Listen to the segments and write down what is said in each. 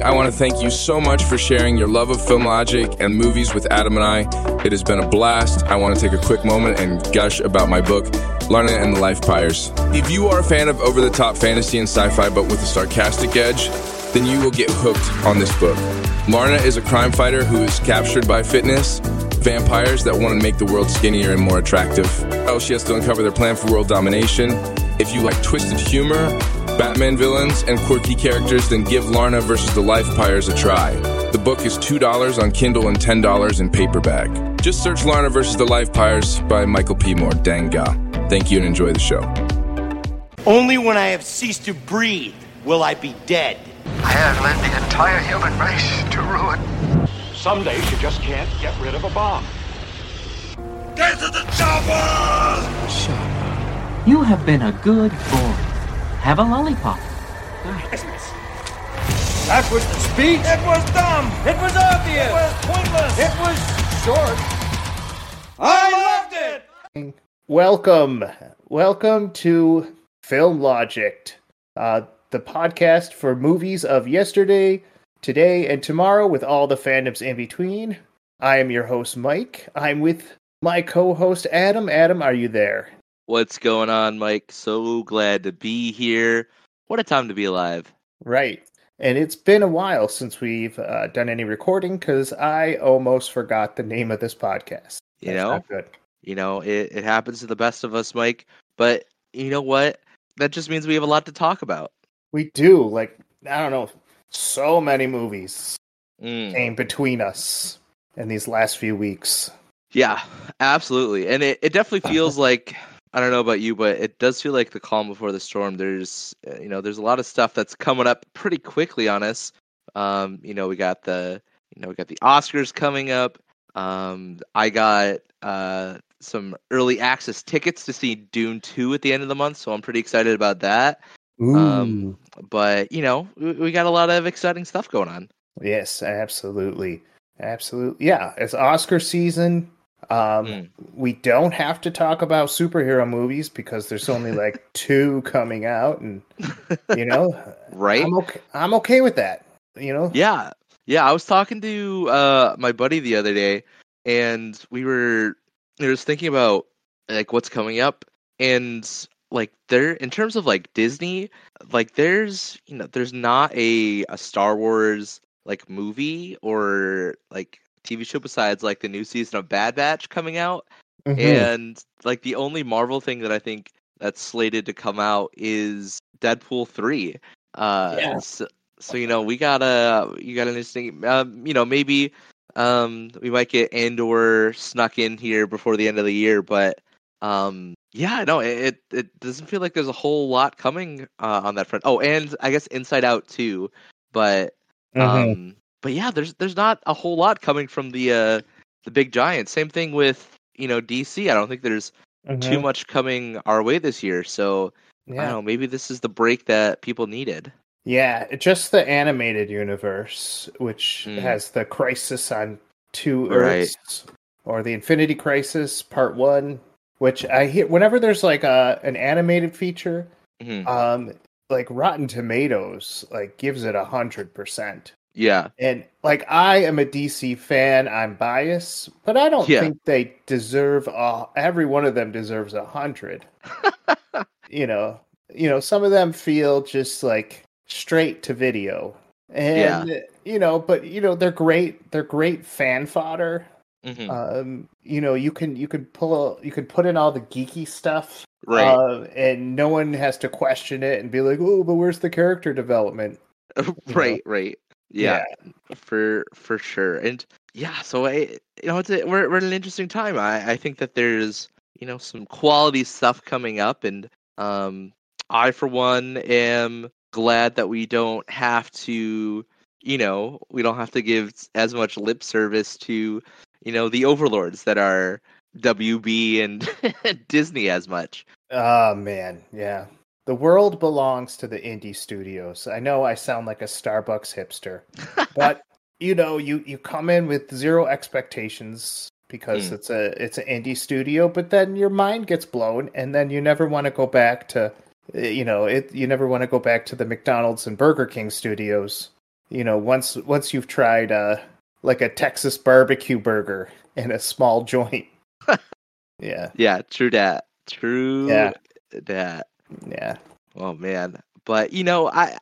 I want to thank you so much for sharing your love of film logic and movies with Adam and I. It has been a blast. I want to take a quick moment and gush about my book, Larna and the Lifepires. If you are a fan of over the top fantasy and sci fi but with a sarcastic edge, then you will get hooked on this book. Larna is a crime fighter who is captured by fitness, vampires that want to make the world skinnier and more attractive. Oh, she has to uncover their plan for world domination. If you like twisted humor, Batman villains, and quirky characters, then give Larna versus the Lifepires a try. The book is $2 on Kindle and $10 in paperback. Just search Larna versus the Lifepires by Michael P. Moore. Danga. Thank you and enjoy the show. Only when I have ceased to breathe will I be dead. I have led the entire human race to ruin. Some days you just can't get rid of a bomb. Get to the chopper! You have been a good boy. Have a lollipop. That was the speech. It was dumb. It was obvious. It was pointless. It was short. I loved it. Welcome, welcome to Film Logic, uh, the podcast for movies of yesterday, today, and tomorrow, with all the fandoms in between. I am your host, Mike. I'm with my co-host, Adam. Adam, are you there? What's going on, Mike? So glad to be here. What a time to be alive. Right. And it's been a while since we've uh, done any recording because I almost forgot the name of this podcast. You That's know? good. You know, it, it happens to the best of us, Mike. But you know what? That just means we have a lot to talk about. We do like I don't know, so many movies Mm. came between us in these last few weeks. Yeah, absolutely. And it, it definitely feels like I don't know about you, but it does feel like the calm before the storm. There's uh, you know, there's a lot of stuff that's coming up pretty quickly on us. Um, you know, we got the you know, we got the Oscars coming up. Um, I got uh some early access tickets to see Dune 2 at the end of the month, so I'm pretty excited about that. Um, but you know, we, we got a lot of exciting stuff going on. Yes, absolutely. Absolutely. Yeah, it's Oscar season. Um Mm. we don't have to talk about superhero movies because there's only like two coming out and you know, Right? I'm okay I'm okay with that. You know? Yeah. Yeah, I was talking to uh my buddy the other day and we were I was thinking about like what's coming up and like there in terms of like Disney, like there's you know, there's not a a Star Wars like movie or like TV show besides like the new season of Bad Batch coming out Mhm. and like the only Marvel thing that I think that's slated to come out is Deadpool three. Uh, Yeah. so, so you know we got a you got an interesting um, you know maybe um we might get Andor snuck in here before the end of the year, but um yeah no it it, it doesn't feel like there's a whole lot coming uh, on that front. Oh, and I guess Inside Out too, but Mhm. um but yeah there's there's not a whole lot coming from the uh the big giants. Same thing with you know DC. I don't think there's too Mhm. much coming our way this year. So I don't know. Maybe this is the break that people needed. Yeah, just the animated universe, which Mm. has the Crisis on Two Right. Earths, or the Infinity Crisis Part One, which I hear whenever there's like a an animated feature, Mhm. um, like Rotten Tomatoes like gives it a hundred percent. Yeah. And like I am a DC fan, I'm biased, but I don't Yeah. think they deserve a, every one of them deserves a hundred. you know, you know, some of them feel just like straight to video. And you know, but you know, they're great they're great fan fodder. Mhm. Um, you know, you can you can pull you can put in all the geeky stuff. right. Uh, and no one has to question it and be like, "Oh, but where's the character development?" right. Right. Yeah, For for sure. And yeah. So I you know it's a, we're we're at an interesting time. I I think that there's you know some quality stuff coming up, and um I for one am glad that we don't have to you know we don't have to give as much lip service to you know the overlords that are WB and Disney as much. Oh man, yeah. The world belongs to the indie studios. I know I sound like a Starbucks hipster, but you know, you you come in with zero expectations because Mm. it's a it's an indie studio, but then your mind gets blown, and then you never want to go back to, uh, you know, it. You never want to go back to the McDonald's and Burger King studios you know, once once you've tried uh like a Texas barbecue burger in a small joint. yeah, Yeah, true that. True Yeah. that. Yeah. Oh man. But you know, I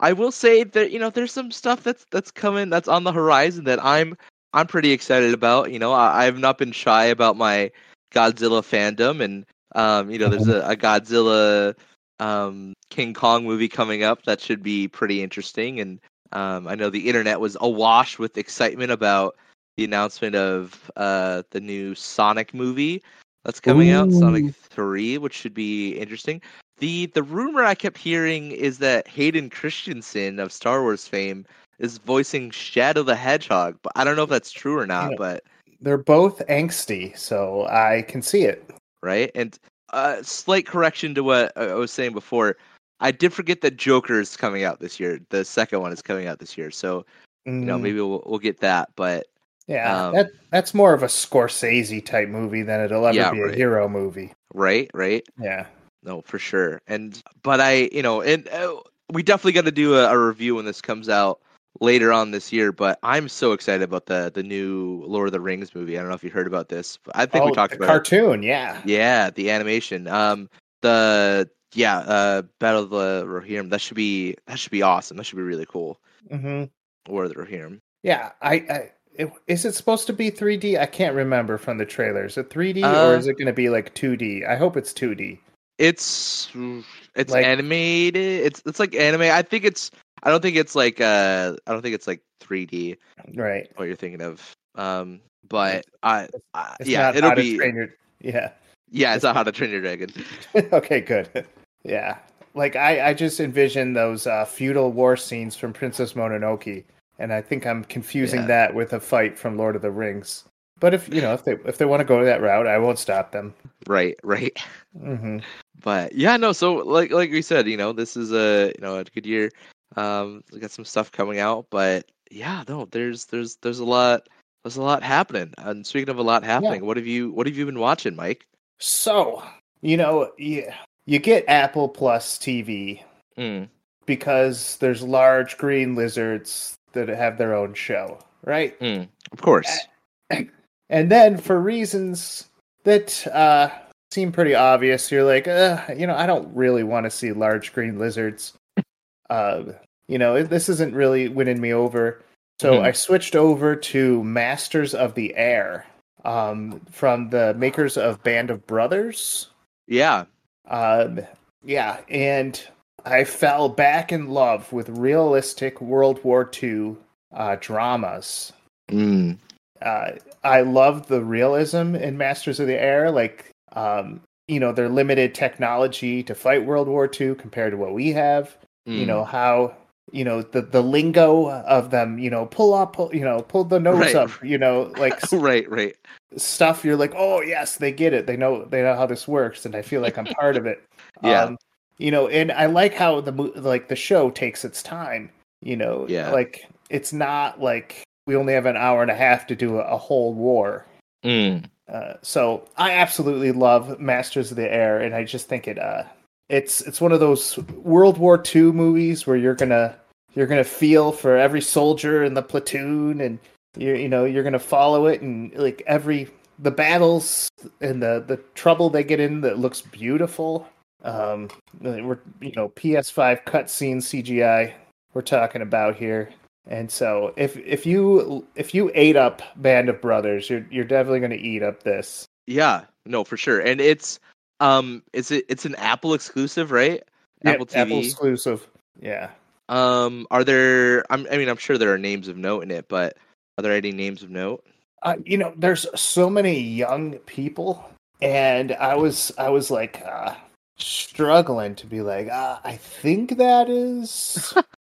I will say that you know there's some stuff that's that's coming that's on the horizon that I'm I'm pretty excited about. You know, I, I've not been shy about my Godzilla fandom and um, you know, there's a, a Godzilla um King Kong movie coming up that should be pretty interesting and um I know the internet was awash with excitement about the announcement of uh the new Sonic movie that's coming out, Sonic 3, which should be interesting. The the rumor I kept hearing is that Hayden Christensen of Star Wars fame is voicing Shadow the Hedgehog, but I don't know if that's true or not. Yeah. But They're both angsty, so I can see it. right, and uh, slight correction to what I was saying before. I did forget that Joker is coming out this year. The second one is coming out this year, so you know Mm, maybe we'll we'll get that. But yeah, um, that that's more of a Scorsese type movie than it'll ever Yeah, be a right. hero movie. right, right. Yeah. No, for sure. And but I, you know, and uh, we definitely got to do a, a review when this comes out later on this year. But I'm so excited about the the new Lord of the Rings movie. I don't know if you heard about this. But I think we Oh, talked the about it. cartoon, yeah. Yeah, the animation. Um, the yeah, uh, Battle of the Rohirrim. That should be that should be awesome. That should be really cool. Mm-hmm. War of the Rohirrim. Yeah, I, I it, is it supposed to be 3D? I can't remember from the trailer. Is it 3D Uh, or is it going to be like 2D? I hope it's 2D. It's it's Like- animated. It's it's like anime. I think it's. I don't think it's like uh. I don't think it's like 3D. Right. what you're thinking of. Um, but I, I It's yeah, not it'll be Your- Yeah. yeah, it's not how to train your dragon. okay, good. Yeah. Like I, I just envision those uh, feudal war scenes from Princess Mononoke, and I think I'm confusing Yeah. that with a fight from Lord of the Rings. But if you know if they if they want to go that route, I won't stop them. Right, right. hmm But yeah, no. So like like we said, you know, this is a you know a good year. Um, we got some stuff coming out, but yeah, no, there's there's there's a lot there's a lot happening. And speaking of a lot happening, what have you what have you been watching, Mike? So you know, you, you get Apple Plus TV Mm, because there's large green lizards that have their own show, right? mm, of course. And then for reasons that uh, seem pretty obvious, you're like, uh, you know, I don't really want to see large green lizards. uh, you know, this isn't really winning me over. So Mhm. I switched over to Masters of the Air um, from the makers of Band of Brothers. Yeah. Um, yeah, and I fell back in love with realistic World War II uh, dramas. Mm, Uh, I love the realism in Masters of the Air. Like, um, you know, their limited technology to fight World War II compared to what we have. You mm. know how you know the the lingo of them. You know, pull up, pull, you know, pull the nose Right. up. You know, like right, right. stuff. You're like, oh yes, they get it. They know they know how this works, and I feel like I'm part of it. Yeah. Um, you know, and I like how the like the show takes its time. You know, Yeah. like it's not like we only have an hour and a half to do a, whole war. Mm, Uh, so I absolutely love Masters of the Air, and I just think it uh, it's it's one of those World War II movies where you're gonna you're gonna feel for every soldier in the platoon, and you you know you're gonna follow it, and like every the battles and the the trouble they get in that looks beautiful. Um, we're you know PS5 cutscene CGI we're talking about here. And so if if you if you ate up Band of Brothers, you're you're definitely going to eat up this. yeah, no, for sure. And it's um, it's it it's an Apple exclusive, right? Apple TV. Apple exclusive. Yeah. Um, are there? I'm, I mean, I'm sure there are names of note in it, but are there any names of note? Uh, you know, there's so many young people, and I was I was like uh, struggling to be like, uh, I think that is,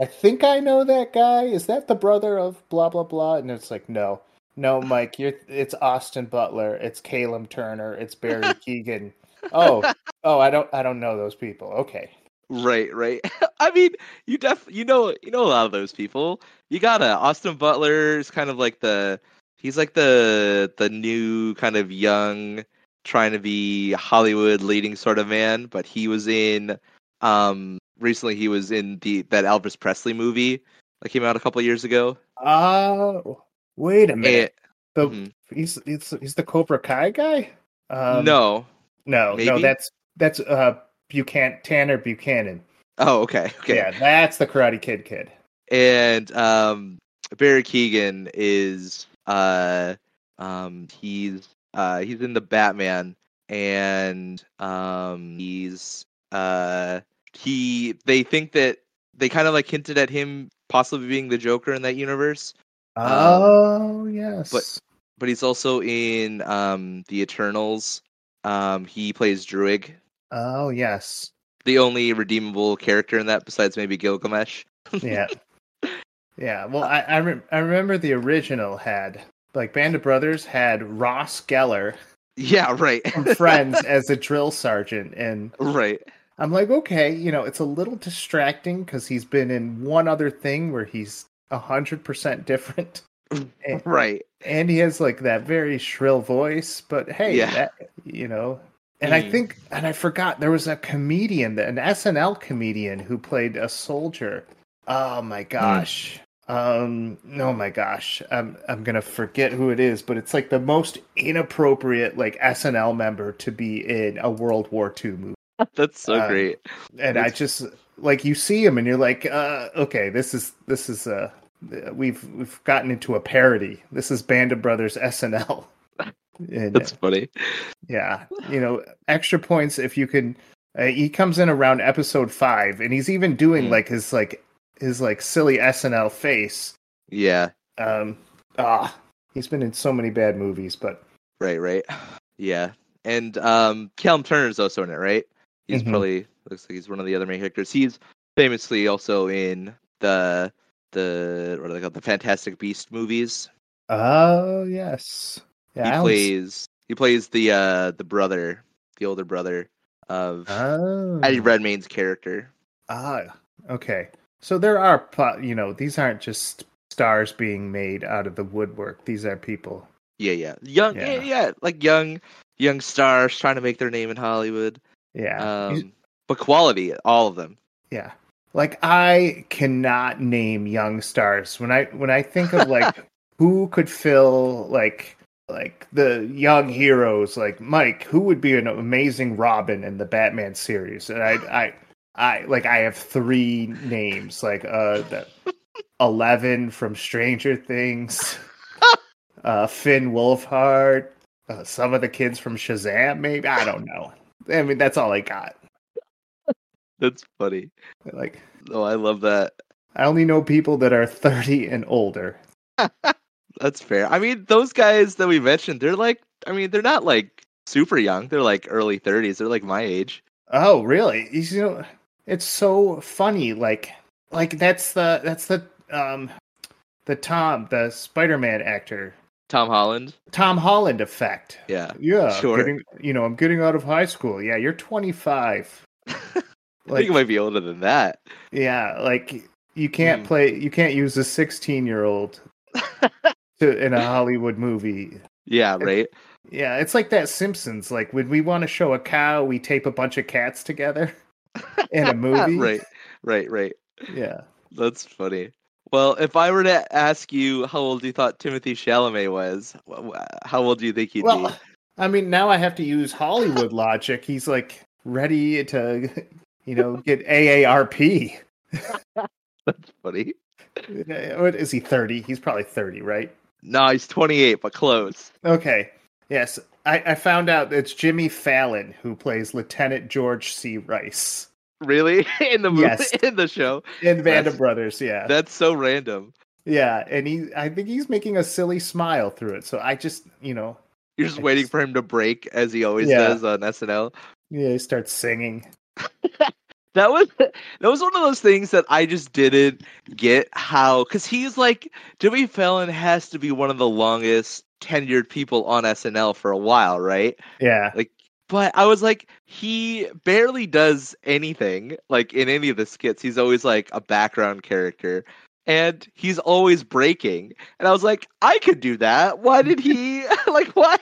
I think I know that guy. Is that the brother of blah blah blah? And it's like, no, no, Mike, you're. It's Austin Butler. It's Callum Turner. It's Barry Keoghan. Oh, oh, I don't I don't know those people. Okay. Right, right. I mean, you def you know you know a lot of those people. You got a Austin Butler is kind of like the he's like the the new kind of young trying to be Hollywood leading sort of man, but he was in um recently he was in the that Elvis Presley movie that came out a couple years ago. Oh, wait a minute. And- the mhm. he's, he's he's the Cobra Kai guy. Um, no. no, no. That's that's uh Buchanan Tanner Buchanan. Oh, okay. Okay. Yeah, that's the Karate Kid kid. and um Barry Keoghan is uh um he's uh he's in the Batman and um he's uh he they think that they kind of like hinted at him possibly being the Joker in that universe Oh yes. but- but he's also in um the Eternals um he plays Druig oh yes. the only redeemable character in that besides maybe Gilgamesh Yeah. yeah. Well, I I, rem- I remember the original had like Band of Brothers had Ross Geller yeah right from Friends as a drill sergeant, and right I'm like, okay, you know, it's a little distracting because he's been in one other thing where he's a hundred percent different. And, right and he has like that very shrill voice, but hey, Yeah. that, you know. And I Mm. think, and I forgot there was a comedian, an SNL comedian who played a soldier. Oh my gosh. Um, oh my gosh. I'm I'm gonna forget who it is, but it's like the most inappropriate like SNL member to be in a World War II movie. That's so Uh, great. And I just like you see him and you're like, uh, okay, this is this is uh we've we've gotten into a parody. This is Band of Brothers SNL. And That's funny. yeah, you know, extra points if you can. Uh, he comes in around episode five, and he's even doing Mm. like his like his like silly SNL face. Yeah. Um, ah, he's been in so many bad movies, but Right. Right. Yeah. And um, Callum Turner's also in it, right? He's Mhm. probably looks like he's one of the other main characters. He's famously also in the the what are they called? The Fantastic Beast movies. oh yes, yeah, he plays he plays the uh the brother, the older brother of Oh, Eddie Redmayne's character. Ah, okay. So there are, pl- you know, these aren't just stars being made out of the woodwork. These are people. Yeah, yeah. Young Yeah. yeah, yeah, like young young stars trying to make their name in Hollywood. Yeah, Um but quality, all of them. yeah. Like I cannot name young stars when I when I think of like who could fill like like the young heroes like Mike. Who would be an amazing Robin in the Batman series? And I I I like I have three names like uh the Eleven from Stranger Things. uh, Finn Wolfhard, uh, some of the kids from Shazam, maybe I don't know. I mean, that's all I got. That's funny. Like, Oh, I love that. I only know people that are thirty and older. That's fair. I mean, those guys that we mentioned, they're like, I mean, they're not like super young. They're like early 30s. They're like my age. Oh, really? You know, it's so funny. Like, like that's the that's the um the Tom the Spider-Man actor Tom Holland. Tom Holland effect. Yeah. Yeah, Sure. Getting, you know, I'm getting out of high school. Yeah, you're 25. I think it might be older than that. Yeah, like you can't Mm. play you can't use a 16 year old in a Hollywood movie. Yeah, right. Yeah, it's like that Simpsons. Like when we want to show a cow, we tape a bunch of cats together in a movie. right, right, right. Yeah. That's funny. Well, if I were to ask you how old you thought Timothée Chalamet was, how old do you think he'd Well, be? I mean, now I have to use Hollywood logic. He's like ready to, you know, get AARP. That's funny. What is he? 30? He's probably 30, right? No, he's 28, but close. Okay. Yes, I, I found out it's Jimmy Fallon who plays Lieutenant George C. Rice Really? In the movie, Yes. in the show? in Band of Brothers. Yeah, That's so random. yeah, and he, I think he's making a silly smile through it. So I just, you know, You're just I waiting just- for him to break as he always Yeah. does on SNL. yeah, he starts singing. That was that was one of those things that I just didn't get how because he's like Jimmy Fallon has to be one of the longest tenured people on SNL for a while, right? Yeah, Like, but I was like, he barely does anything like in any of the skits. He's always like a background character. And he's always breaking. And I was like, I could do that. Why did he like why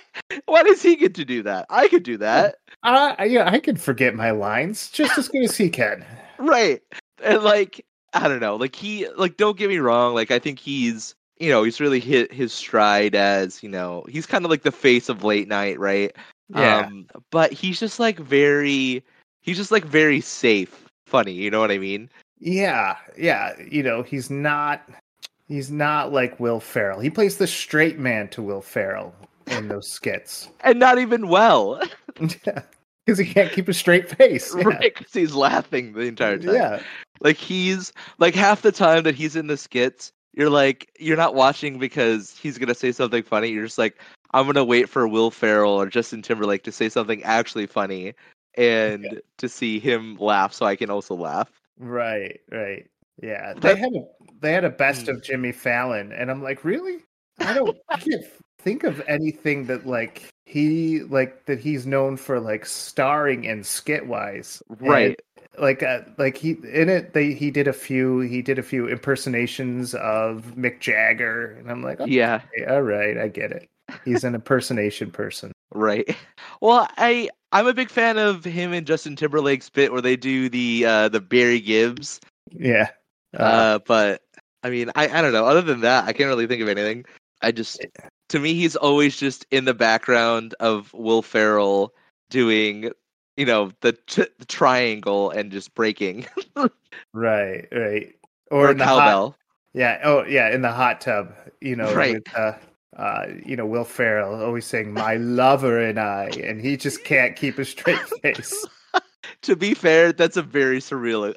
why does he get to do that? I could do that. I, I- yeah, I can forget my lines just as good as he can. Right. And like I don't know. Like he like don't get me wrong, like I think he's you know, he's really hit his stride as, you know, he's kind of like the face of late night, right? Yeah. Um but he's just like very he's just like very safe, funny, you know what I mean? Yeah, yeah. You know, he's not he's not like Will Ferrell. He plays the straight man to Will Ferrell in those skits. And not even well. yeah. Because he can't keep a straight face. Yeah. right? Because he's laughing the entire time. yeah. Like he's like half the time that he's in the skits, you're like you're not watching because he's gonna say something funny. You're just like, I'm gonna wait for Will Ferrell or Justin Timberlake to say something actually funny and to see him laugh so I can also laugh. Right, right. Yeah. They had a they had a best Hmm. of Jimmy Fallon, and I'm like, really? I don't I can't think of anything that like he like that he's known for like starring in skit wise. Right. like uh, like he in it they he did a few he did a few impersonations of Mick Jagger and I'm like okay, Yeah. all right I get it he's an impersonation person Right. Well, I I'm a big fan of him and Justin Timberlake's bit where they do the uh the Barry Gibbs. yeah uh, Uh, but I mean, I I don't know. Other than that, I can't really think of anything. I just to me he's always just in the background of Will Ferrell doing you know the, t- the triangle and just breaking right right or, or in the hot, cowbell. yeah oh yeah in the hot tub you know Right. with uh uh, you know, Will Ferrell always saying "my lover and I," and he just can't keep a straight face. To be fair, that's a very surreal,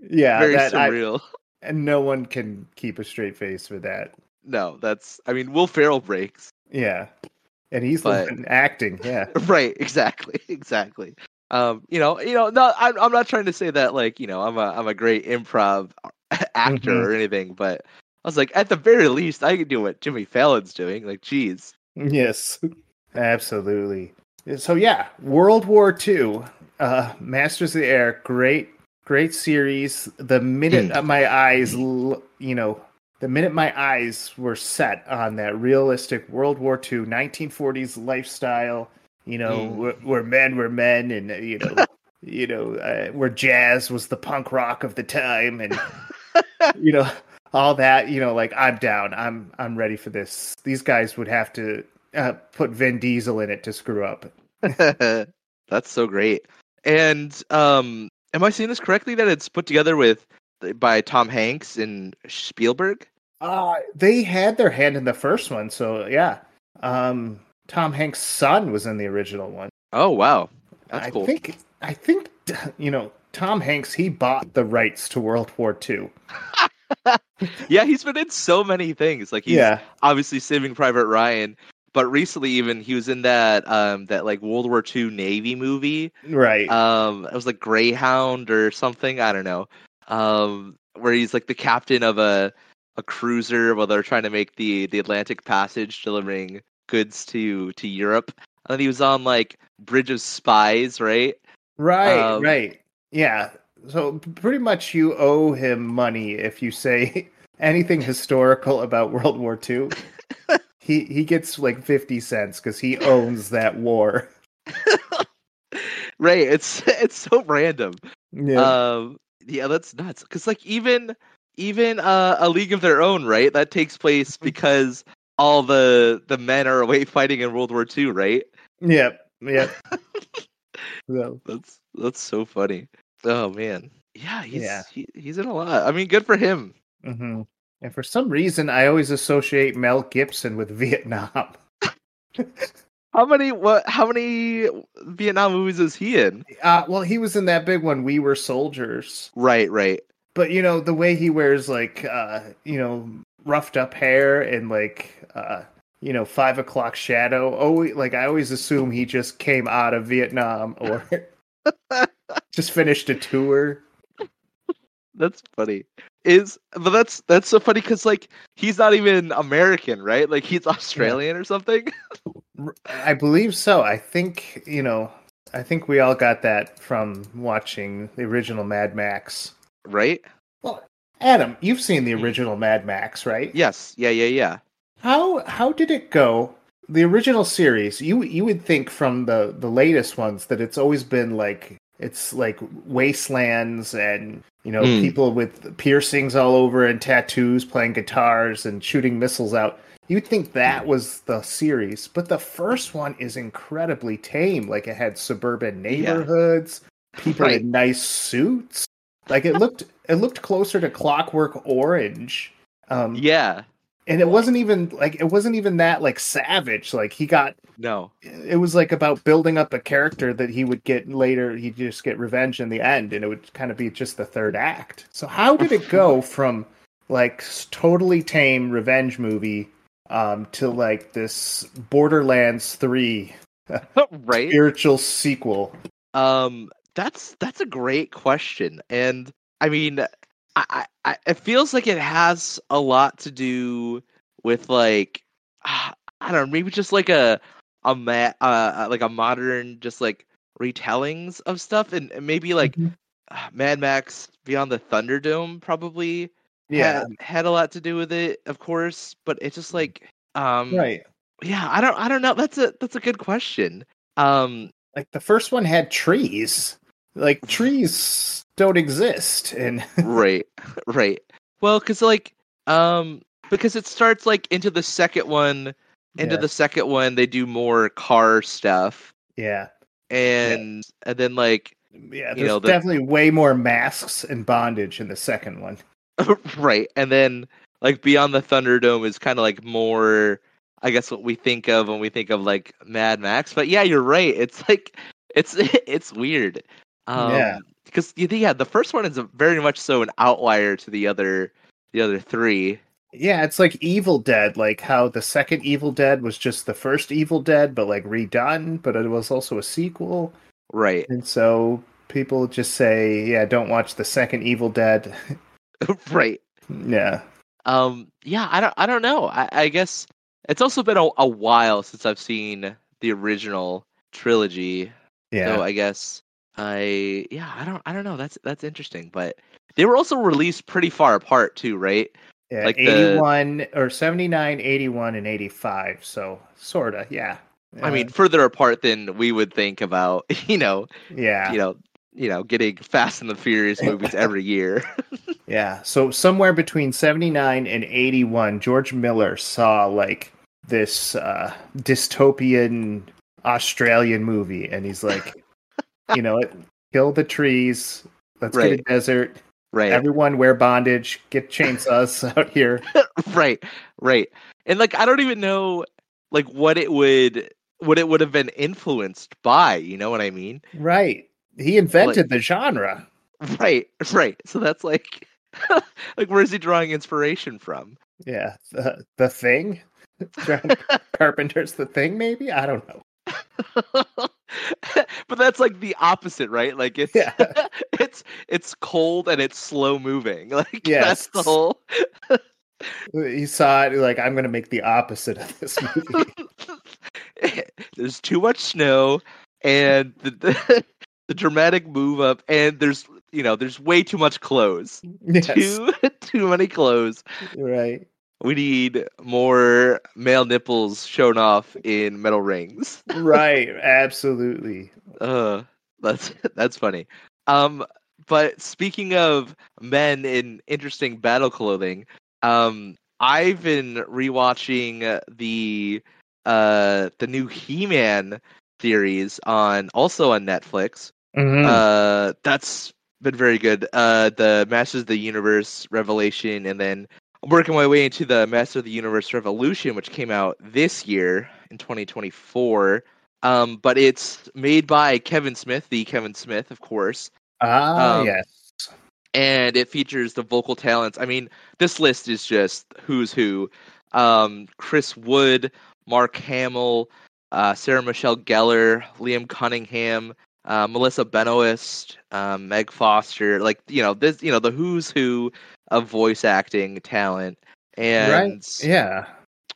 Yeah, very that, I- surreal. and no one can keep a straight face for that. No, that's I mean, Will Ferrell breaks. Yeah, and he's But- acting. Yeah, right exactly exactly um you know you know not I'm, I'm not trying to say that like you know i'm a i'm a great improv actor Mhm. or anything but i was like at the very least i can do what jimmy fallon's doing like geez yes, absolutely. So yeah, World War II, uh, Masters of the Air, great, great series. The minute uh, my eyes, you know, the minute my eyes were set on that realistic World War II, 1940s lifestyle, you know, Mm. where, where men were men, and uh, you know, you know, uh, where jazz was the punk rock of the time, and you know, all that. You know, like I'm down. I'm I'm ready for this. These guys would have to uh, put Vin Diesel in it to screw up. that's so great and um am i seeing this correctly that it's put together with by tom hanks and spielberg Uh, they had their hand in the first one, so yeah. Um, Tom Hanks' son was in the original one. oh wow that's I cool think I think you know Tom Hanks. He bought the rights to World War II. yeah he's been in so many things like he's yeah, obviously Saving Private Ryan, but recently even he was in that um that like World War II Navy movie. right. Um it was like Greyhound or something, I don't know. Um where he's like the captain of a a cruiser while they're trying to make the the Atlantic Passage delivering goods to to Europe. And then he was on like Bridge of Spies, right? right. um, right. Yeah. So pretty much you owe him money if you say anything historical about World War II. he he gets like fifty cents because he owns that war. Right. It's it's so random. Yeah. Um, yeah, that's nuts. Because like even even uh, a League of Their Own, right? That takes place because all the the men are away fighting in World War II, right? Yep. Yep. so, That's that's so funny. Oh man, yeah, he's Yeah. He, he's in a lot. I mean, good for him. hmm And for some reason, I always associate Mel Gibson with Vietnam. How many what? How many Vietnam movies is he in? Uh, well, he was in that big one, We Were Soldiers. Right, right. But you know the way he wears like uh, you know roughed up hair and like uh, you know five o'clock shadow. Oh, like I always assume he just came out of Vietnam or just finished a tour. That's funny. Is but that's that's so funny because like he's not even American, right? Like he's Australian or something. I believe so. I think you know. I think we all got that from watching the original Mad Max. right? Well, Adam, you've seen the original Mad Max, right? Yes. Yeah. Yeah. Yeah. How how did it go? The original series, you you would think from the the latest ones that it's always been like it's like wastelands and you know Mm. people with piercings all over and tattoos playing guitars and shooting missiles out. You'd think that was the series, but the first one is incredibly tame. Like it had suburban neighborhoods, people Right. in nice suits. Like it looked, it looked closer to Clockwork Orange. Um, Yeah. And it wasn't even like it wasn't even that like savage. Like he got No. it was like about building up a character that he would get later he'd just get revenge in the end and it would kind of be just the third act so how did it go from like totally tame revenge movie um to like this borderlands 3 right. spiritual sequel Um, that's that's a great question, and I mean, I, I, it feels like it has a lot to do with like I don't know, maybe just like a a ma- uh, like a modern just like retellings of stuff, and and maybe like Mhm. uh, Mad Max Beyond the Thunderdome probably yeah had, had a lot to do with it, of course, but it's just like um right yeah, I don't I don't know. That's a that's a good question. Um like the first one had trees like trees don't exist and right right. Well because like um because it starts like into the second one into Yeah. the second one they do more car stuff. Yeah. And and then like yeah You there's know, the- definitely way more masks and bondage in the second one. Right and then like beyond the thunderdome is kind of like more i guess what we think of when we think of like mad max. But yeah you're right it's like it's it's weird um Yeah. because yeah the first one is very much so an outlier to the other the other three Yeah, it's like Evil Dead, like how the second Evil Dead was just the first Evil Dead, but like redone, but it was also a sequel. right And so people just say, yeah, don't watch the second Evil Dead. right yeah. Um, yeah, I don't, I don't know. I, I guess it's also been a, a while since I've seen the original trilogy. Yeah. So I guess I, yeah, I don't, I don't know. That's that's interesting. But they were also released pretty far apart too, right? yeah. like the- 81 or 79, 81, and 85. So sort of, yeah. I mean, further apart than we would think about. You know, yeah. you know, you know, getting Fast and the Furious movies every year. Yeah. So somewhere between 79 and 81, George Miller saw like this uh, dystopian Australian movie. And he's like, you know, kill the trees. Let's get a desert. right. Everyone wear bondage. Get chainsaws out here. right right and like i don't even know like what it would what it would have been influenced by you know what i mean Right. He invented the genre. right right so that's like like where's he drawing inspiration from Yeah. The, the thing. John Carpenter's The Thing, maybe? I don't know. but that's like the opposite right like it's Yeah. it's it's cold and it's slow moving like Yes. that's the whole He saw it like, I'm going to make the opposite of this movie. there's too much snow and the, the, the dramatic move up and there's you know there's way too much clothes yes. too too many clothes Right. We need more male nipples shown off in metal rings Right. Absolutely. uh that's that's funny um but speaking of men in interesting battle clothing um i've been rewatching the uh the new he-man series on also on netflix Mhm. uh that's been very good uh the masters of the universe revelation and then working my way into the master of the universe revolution which came out this year in 2024 um but it's made by kevin smith the kevin smith of course ah, um, yes. and it features the vocal talents. I mean, this list is just who's who. Um, Chris Wood, Mark Hamill, uh, Sarah Michelle Gellar, Liam Cunningham, uh, Melissa Benoist, um, Meg Foster. Like you know this, you know the who's who of voice acting talent. And right. Yeah.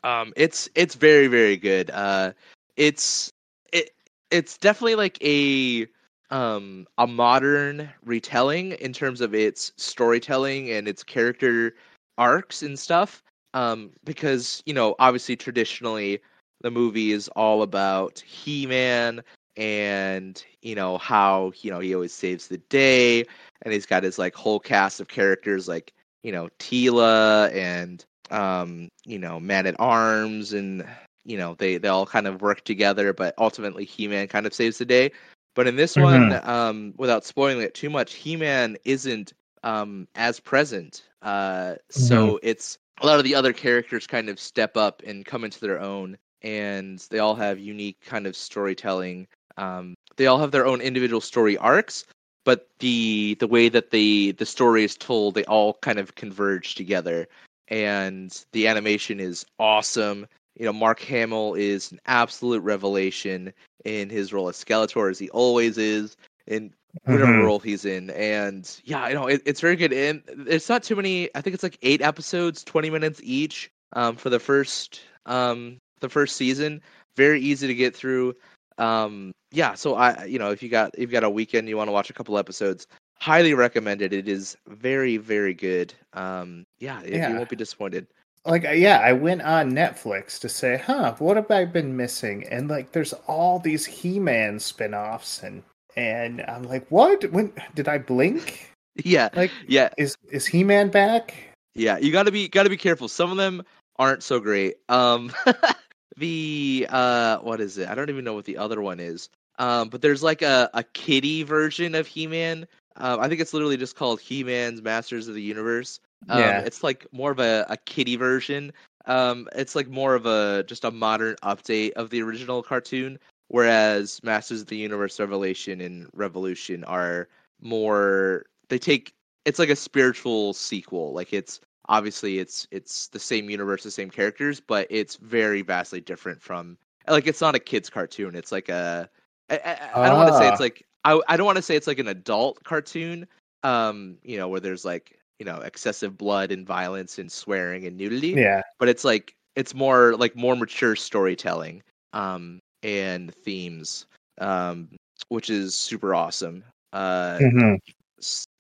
um it's it's very very good uh it's it it's definitely like a um a modern retelling in terms of its storytelling and its character arcs and stuff um because you know obviously traditionally the movie is all about he-man and you know how you know he always saves the day and he's got his like whole cast of characters like you know Teela and um you know Man at Arms and you know they they all kind of work together but ultimately He-Man kind of saves the day. But in this one um without spoiling it too much He-Man isn't um as present uh so it's a lot of the other characters kind of step up and come into their own and they all have unique kind of storytelling um, they all have their own individual story arcs but the the way that the the story is told they all kind of converge together. And the animation is awesome. You know mark hamill is an absolute revelation in his role as skeletor as he always is in whatever Mhm. role he's in. And yeah you know it, it's very good. And it's not too many i think it's like eight episodes 20 minutes each um, for the first um, the first season. Very easy to get through um, yeah so i you know if you got if you got a weekend you want to watch a couple episodes highly recommended it. Is very very good. Um, yeah, Yeah. you won't be disappointed. Like yeah i went on netflix to say huh what have i been missing? And like there's all these he-man spin-offs and and i'm like what? When did i blink? Yeah like yeah. is is he-man back? Yeah, you gotta be gotta be careful. Some of them aren't so great. Um, the uh, what is it? I don't even know what the other one is. Um, but there's like a a kiddie version of He-Man. Um, I think it's literally just called He-Man's Masters of the Universe. Um, Yeah. it's like more of a a kiddie version. Um, it's like more of a just a modern update of the original cartoon. Whereas Masters of the Universe Revelation and Revolution are more they take it's like a spiritual sequel. Like it's obviously it's it's the same universe, the same characters, but it's very vastly different from like it's not a kids cartoon. It's like a I, I, I don't want to say Ah. it's like I I don't want to say it's like an adult cartoon. Um, you know, where there's like you know excessive blood and violence and swearing and nudity yeah but it's like it's more like more mature storytelling um and themes um which is super awesome uh Mhm.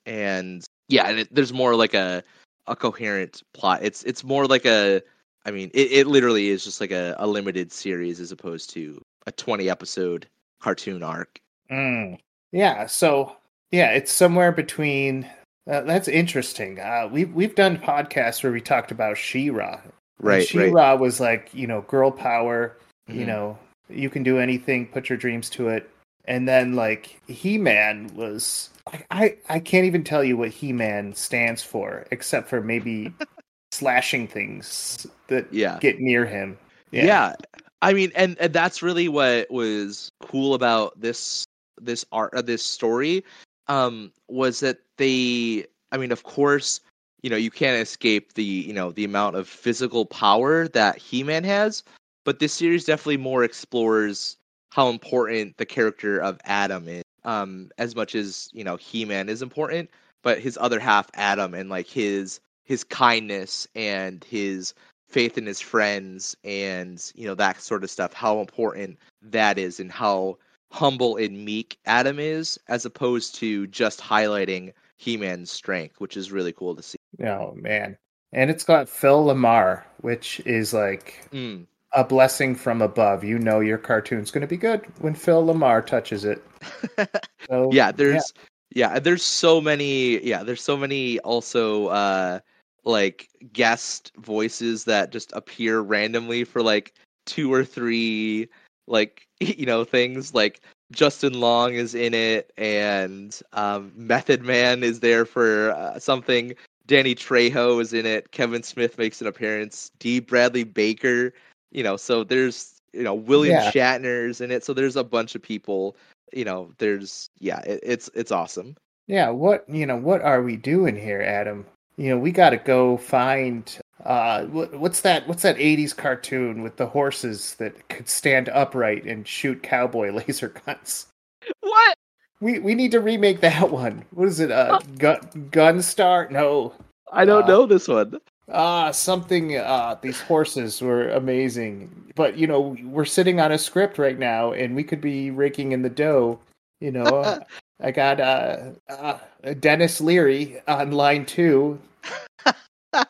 and yeah and it, there's more like a a coherent plot it's it's more like a i mean it, it literally is just like a, a limited series as opposed to a 20 episode cartoon arc Mm. Yeah, so yeah, it's somewhere between. Uh, that's interesting. Uh, we've we've done podcasts where we talked about She-Ra. right She-Ra right was like you know girl power. You Mhm. know you can do anything. Put your dreams to it. And then like He-Man was. I I, I can't even tell you what He-Man stands for, except for maybe slashing things that yeah get near him. yeah. i mean and, and that's really what was cool about this this art uh, this story um was that they i mean of course you know you can't escape the you know the amount of physical power that he-man has but this series definitely more explores how important the character of adam is um as much as you know he-man is important but his other half adam and like his his kindness and his faith in his friends and you know that sort of stuff how important that is and how humble and meek adam is as opposed to just highlighting he-man's strength which is really cool to see Oh man. And it's got Phil LaMarr, which is like Mm. A blessing from above. You know your cartoon's going to be good when Phil LaMarr touches it. So, yeah there's yeah. there's so many yeah there's so many also uh like guest voices that just appear randomly for like two or three like you know things like Justin Long is in it and um Method Man is there for uh, something Danny Trejo is in it Kevin Smith makes an appearance D Bradley Baker you know so there's you know William Yeah. Shatner's in it so there's a bunch of people you know there's yeah it, it's it's awesome yeah, what, you know, what are we doing here, Adam? You know, we got to go find uh what, what's that what's that 80s cartoon with the horses that could stand upright and shoot cowboy laser guns? what We we need to remake that one. What is it? Uh Gun Gun Gunstar? No. I don't Uh, know this one Ah, something. Uh, these horses were amazing, but you know we're sitting on a script right now, and we could be raking in the dough. You know, I got uh, uh, Denis Leary on line two.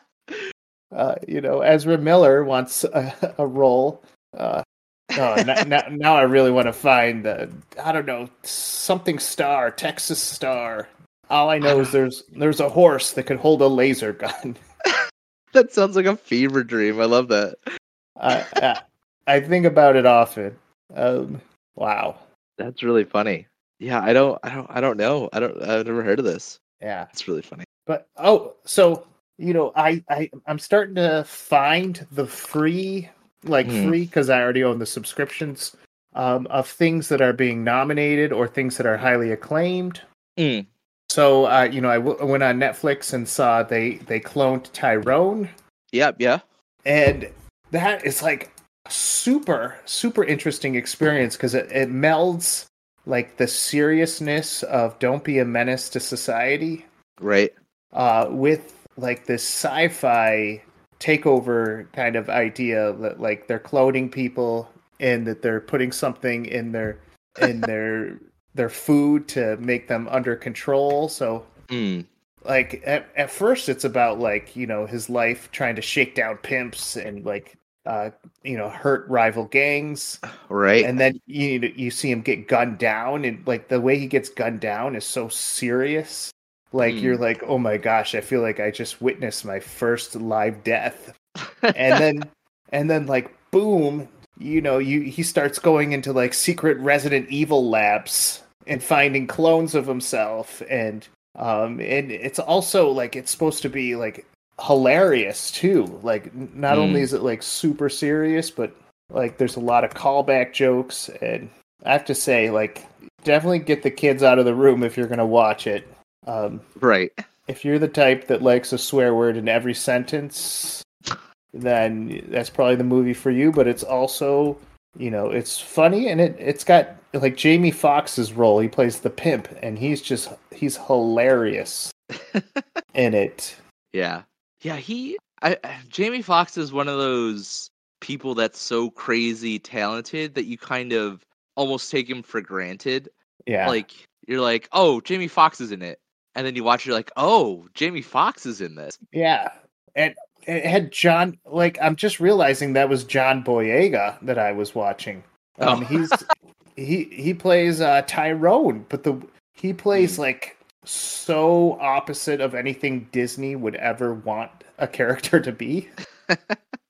Uh, you know, Ezra Miller wants a, a role. Uh, Oh, now, now, now I really want to find the I don't know something star, Texas Star. All I know is there's there's a horse that could hold a laser gun. That sounds like a fever dream. I love that. I, I I think about it often. Um, wow. That's really funny. Yeah, I don't, I don't, I don't know. I don't, I've never heard of this. Yeah. It's really funny. But oh, so you know, I I I'm starting to find the free like Hmm. free because I already own the subscriptions um, of things that are being nominated or things that are highly acclaimed. Mm. So uh, you know, I w- went on Netflix and saw they they cloned Tyrone, Yep. Yeah. and that is like super super interesting experience because it, it melds like the seriousness of don't be a menace to society Right. uh, with like this sci-fi takeover kind of idea that like they're cloning people and that they're putting something in their in their their food to make them under control. So Mm. like at, at first it's about like you know his life trying to shake down pimps and like uh you know hurt rival gangs Right. and then you you see him get gunned down and like the way he gets gunned down is so serious like Mm. you're like oh my gosh i feel like i just witnessed my first live death and then and then like boom you know you he starts going into like secret resident evil labs and finding clones of himself and um and it's also like it's supposed to be like hilarious too like not Mm. only is it like super serious but like there's a lot of callback jokes and i have to say like definitely get the kids out of the room if you're going to watch it um right. if you're the type that likes a swear word in every sentence, then that's probably the movie for you. But it's also, you know, it's funny and it it's got like Jamie Foxx's role. He plays the pimp, and he's just he's hilarious in it. Yeah. Yeah. He, I, Jamie Foxx is one of those people that's so crazy talented that you kind of almost take him for granted. Yeah, Like you're like, oh, Jamie Foxx is in it, and then you watch, you're like, oh, Jamie Foxx is in this. yeah, and it had John. Like I'm just realizing that was John Boyega that I was watching. Um, Oh. he's he he plays uh, Tyrone, but the he plays like so opposite of anything Disney would ever want a character to be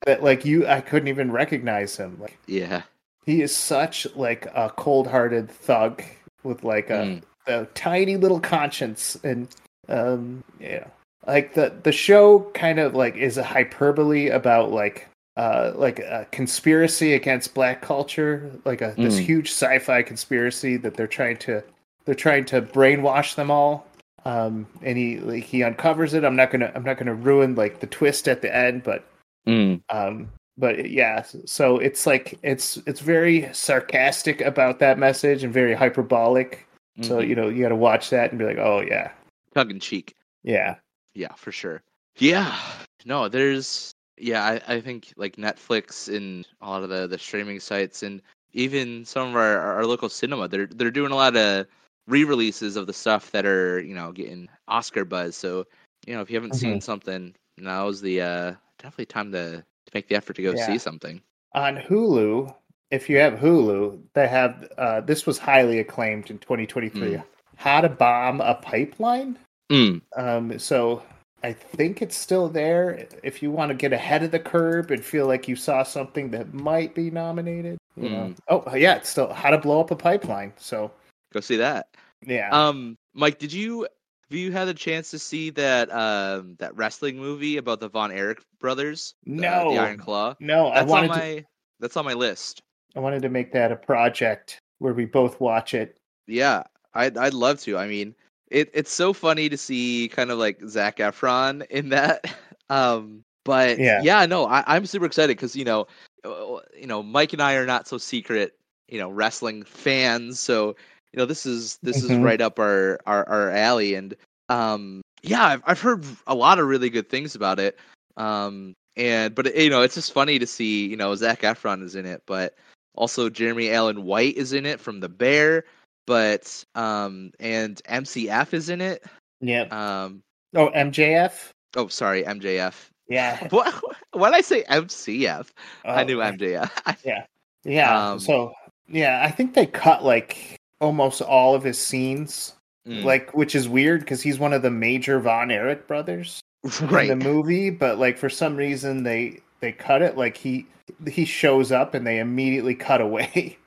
that like you I couldn't even recognize him. Like Yeah. he is such like a cold-hearted thug with like a, Mm. a tiny little conscience and um yeah like the the show kind of like is a hyperbole about like uh like a conspiracy against black culture like a this Mm. huge sci-fi conspiracy that they're trying to they're trying to brainwash them all um and he like he uncovers it i'm not gonna i'm not gonna ruin like the twist at the end but Mm. um but yeah so it's like it's it's very sarcastic about that message and very hyperbolic so Mhm. you know you got to watch that and be like oh yeah tongue in cheek. yeah Yeah, for sure. Yeah. No, there's yeah, I, I think like Netflix and a lot of the, the streaming sites and even some of our, our local cinema, they're they're doing a lot of re-releases of the stuff that are, you know, getting Oscar buzz. So, you know, if you haven't seen something, now's the uh definitely time to, to make the effort to go Yeah. see something. on hulu if you have hulu they have uh this was highly acclaimed in 2023 Mm. how to bomb a pipeline Mm. um so i think it's still there if you want to get ahead of the curve and feel like you saw something that might be nominated you know Mm. oh yeah it's still how to blow up a pipeline so Go see that. yeah Um, Mike, did you have you had a chance to see that um that wrestling movie about the Von Erich brothers? uh, No. the Iron Claw. no i That's wanted on to my that's on my list. i wanted to make that a project where we both watch it Yeah, I'd I'd love to. I mean, it it's so funny to see kind of like Zac Efron in that. Um, but Yeah. yeah, no, I, I'm super excited because you know, you know, Mike and I are not so secret, you know, wrestling fans. So you know, this is this is Mhm. right up our, our our alley, and um, yeah, I've I've heard a lot of really good things about it. Um, and but you know, it's just funny to see, you know, Zac Efron is in it, but also Jeremy Allen White is in it from The Bear, but um, and MCF is in it. yeah Um, oh mjf oh, sorry, MJF. yeah What? When I say MCF, I Oh, knew MJF. Yeah. Um, so yeah, I think they cut like almost all of his scenes, Mm. like which is weird because he's one of the major Von Erich brothers right. in the movie, but like for some reason they they cut it like he he shows up and they immediately cut away,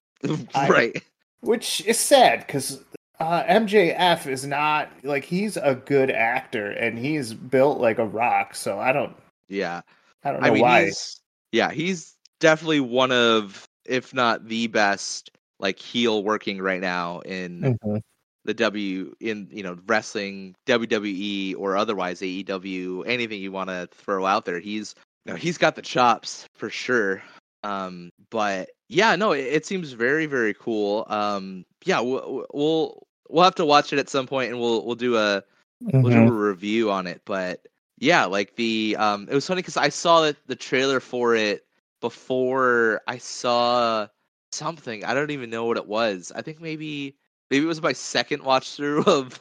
I- right. Which is sad because. Uh, MJF is not like he's a good actor and he's built like a rock. So I don't, Yeah. I don't know I mean, why. he's yeah, he's definitely one of, if not the best, like heel working right now in Mhm. the W in you know wrestling, WWE or otherwise AEW, anything you want to throw out there. He's you know, he's got the chops for sure. Um, but yeah, no, it, it seems very very cool. Um, yeah, we'll, we'll we'll have to watch it at some point, and we'll we'll do a we'll do a review on it. But yeah, like the um, it was funny because I saw the the trailer for it before I saw something. I don't even know what it was. I think maybe maybe it was my second watch through of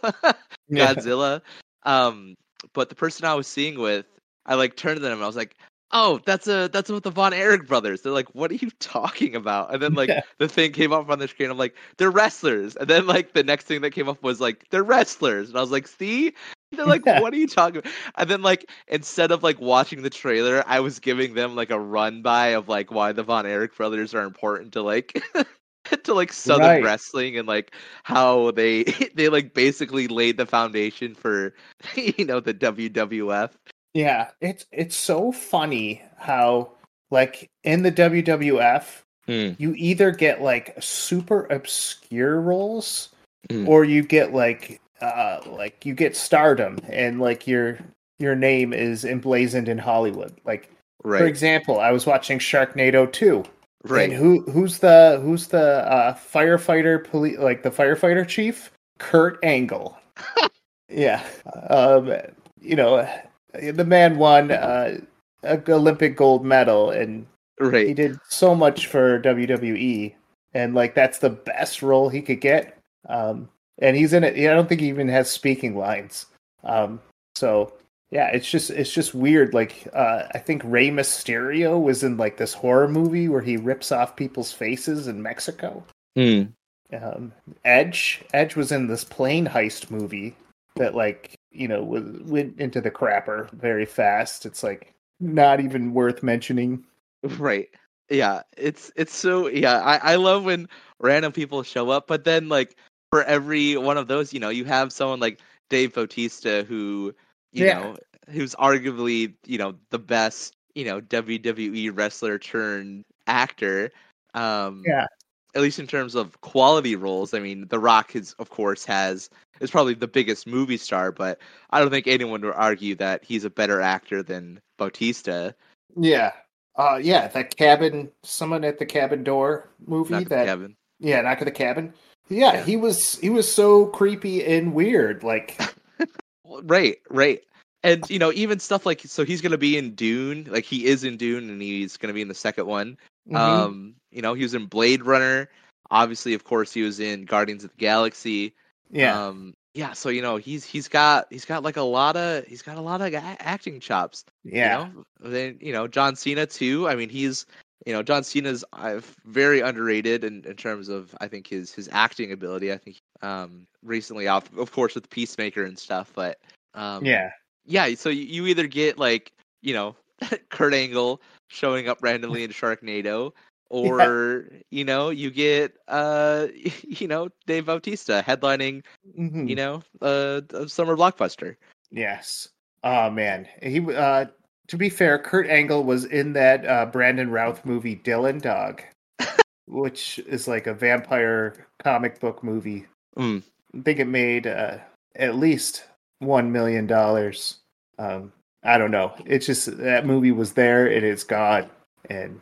Yeah. Godzilla. Um, but the person I was seeing with, I like turned to them and I was like, "Oh, that's a that's with the Von Erich brothers." They're like, "What are you talking about?" And then like Yeah. the thing came up on the screen. I'm like, "They're wrestlers." And then like the next thing that came up was like, "They're wrestlers." And I was like, "See." They're like, Yeah. "What are you talking?" about? And then like instead of like watching the trailer, I was giving them like a run by of like why the Von Erich brothers are important to like to like Southern Right. wrestling and like how they they like basically laid the foundation for you know the WWF. Yeah, it's it's so funny how like in the WWF Hmm. you either get like super obscure roles Mm. or you get like uh like you get stardom and like your your name is emblazoned in Hollywood. Like for example, I was watching Sharknado 2 right. and who who's the who's the uh firefighter police like the firefighter chief? Kurt Angle. yeah. Um you know, the man won uh a Olympic gold medal and he did so much for WWE and like that's the best role he could get. Um and he's in it I don't think he even has speaking lines. Um so yeah, it's just it's just weird. Like uh I think Rey Mysterio was in like this horror movie where he rips off people's faces in Mexico. Mm. Um Edge Edge was in this plane heist movie that like, you know, w- went into the crapper very fast. It's like not even worth mentioning. Right. Yeah, it's it's so yeah, I I love when random people show up, but then like for every one of those, you know, you have someone like Dave Bautista who, you Yeah. know, who's arguably, you know, the best, you know, WWE wrestler turned actor. Um Yeah. At least in terms of quality roles. I mean, The Rock is of course has is probably the biggest movie star, but I don't think anyone would argue that he's a better actor than Bautista. Yeah. Uh yeah, that cabin someone at the cabin door movie Not that Kevin. yeah, knock at the cabin. Yeah, Yeah. he was he was so creepy and weird. Like Right, right. And you know, even stuff like so he's gonna be in Dune, like he is in Dune and he's gonna be in the second one. Mhm. Um, you know, he was in Blade Runner. Obviously, of course, he was in Guardians of the Galaxy. yeah. Um, yeah, so you know, he's he's got he's got like a lot of he's got a lot of acting chops. yeah. You know? Then you know, John Cena too. I mean, he's you know, John Cena's uh, very underrated in, in terms of I think his his acting ability. I think um recently out of course with Peacemaker and stuff, but um yeah. yeah, so you, you either get like, you know, Kurt Angle showing up randomly in Sharknado or you know, you get uh you know, Dave Bautista headlining, Mhm. you know, uh a summer blockbuster. Yes. Oh man. He uh to be fair, Kurt Angle was in that uh Brandon Routh movie Dylan Dog, which is like a vampire comic book movie. Mm. I think it made uh at least 1 million dollars. Um I don't know. It's just that movie was there and it's gone and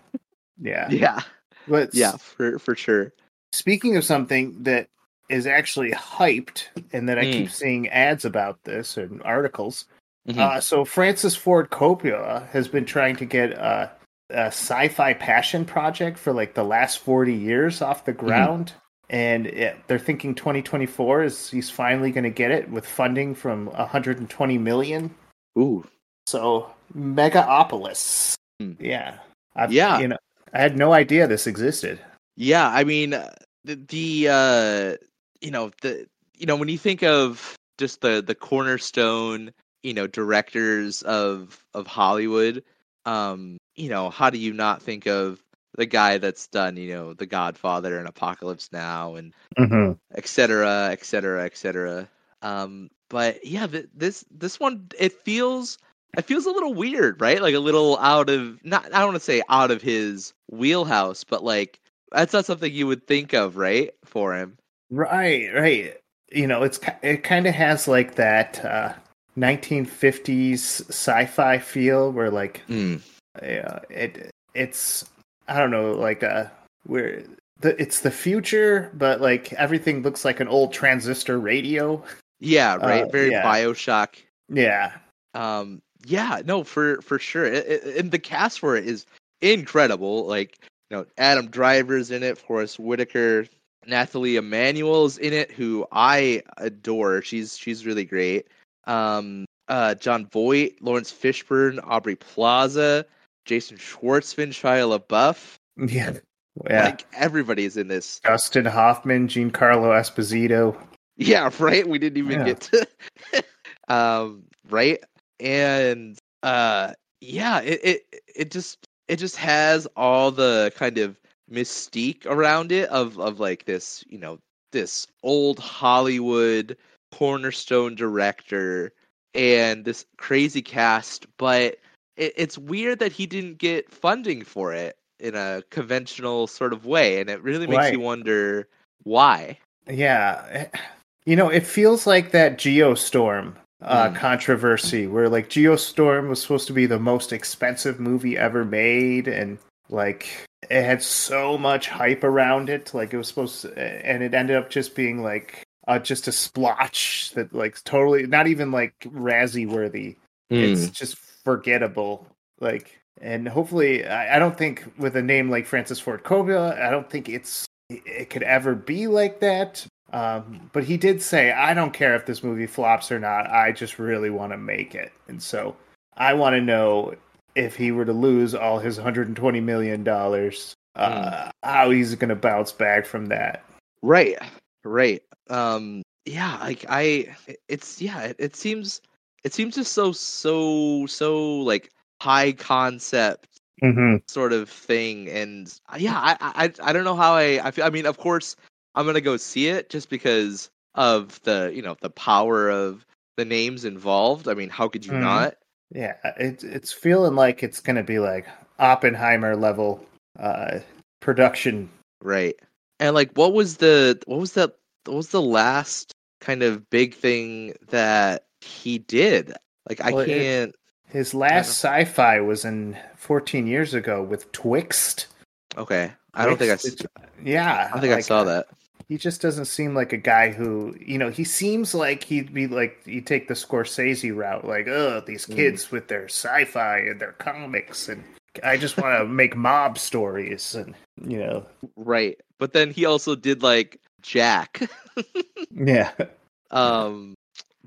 yeah. Yeah. But Yeah, for for sure. speaking of something that is actually hyped and that I keep seeing ads about this and articles Mhm. uh, so Francis Ford Coppola has been trying to get a, a sci-fi passion project for like the last 40 years off the ground and it, they're thinking 2024 is he's finally going to get it with funding from 120 million Ooh. So megalopolis Hmm. yeah I've, Yeah. you know I had no idea this existed. Yeah, I mean uh, the, the uh you know the you know when you think of just the the cornerstone you know directors of of Hollywood um you know how do you not think of the guy that's done you know The Godfather and Apocalypse Now and Mm-hmm. et cetera, et cetera, et cetera. Um, but yeah, th- this this one it feels it feels a little weird, right? Like a little out of not I don't want to say out of his wheelhouse, but like that's not something you would think of, right? For him. Right, right. You know, it's it kind of has like that uh, 1950s sci-fi feel, where like Mm. yeah, it it's I don't know, like uh, where the it's the future, but like everything looks like an old transistor radio. Yeah, right. Uh, Very yeah. Bioshock. Yeah, Um, yeah, no, for for sure. It, it, and the cast for it is incredible. Like, you know, Adam Driver's in it, Forest Whitaker, Nathalie Emmanuel's in it, who I adore. She's she's really great. Um, uh, Jon Voight, Laurence Fishburne, Aubrey Plaza, Jason Schwartzman, Shia LaBeouf. yeah, yeah. Like everybody's in this. Dustin Hoffman, Giancarlo Esposito. Yeah, right. We didn't even Yeah. get to um right. And uh yeah, it, it it just it just has all the kind of mystique around it of of like this, you know, this old Hollywood cornerstone director and this crazy cast, but it, it's weird that he didn't get funding for it in a conventional sort of way, and it really makes you wonder why. Yeah, eh, you know, it feels like that Geostorm uh, Mm. controversy, where like Geostorm was supposed to be the most expensive movie ever made, and like it had so much hype around it, like it was supposed, to, and it ended up just being like uh, just a splotch that like totally not even like Razzie worthy. It's just forgettable. Like, and hopefully, I, I don't think with a name like Francis Ford Coppola, I don't think it's it could ever be like that. Um, but he did say, "I don't care if this movie flops or not. I just really want to make it." And so, I want to know if he were to lose all his 120 million dollars, uh, how he's going to bounce back from that. Right, right. Um, yeah, like I, it's yeah, it, it seems, it seems just so so so like high concept Mm-hmm. sort of thing, and uh, yeah, I I I don't know how I I feel. I mean, of course, I'm gonna go see it just because of the you know the power of the names involved. I mean, how could you Mhm. not? Yeah, it's it's feeling like it's going to be like Oppenheimer level uh, production. Right. And like what was the what was that what was the last kind of big thing that he did? Like I Well, can't His last sci-fi was in 14 years ago with Twixt. Okay. I don't think I Twixt, yeah, I don't think I like, saw uh, that. He just doesn't seem like a guy who, you know, he seems like he'd be like you take the Scorsese route, like, oh, these Mm. kids with their sci-fi and their comics, and I just want to make mob stories, and you know, Right. But then he also did like Jack. yeah, um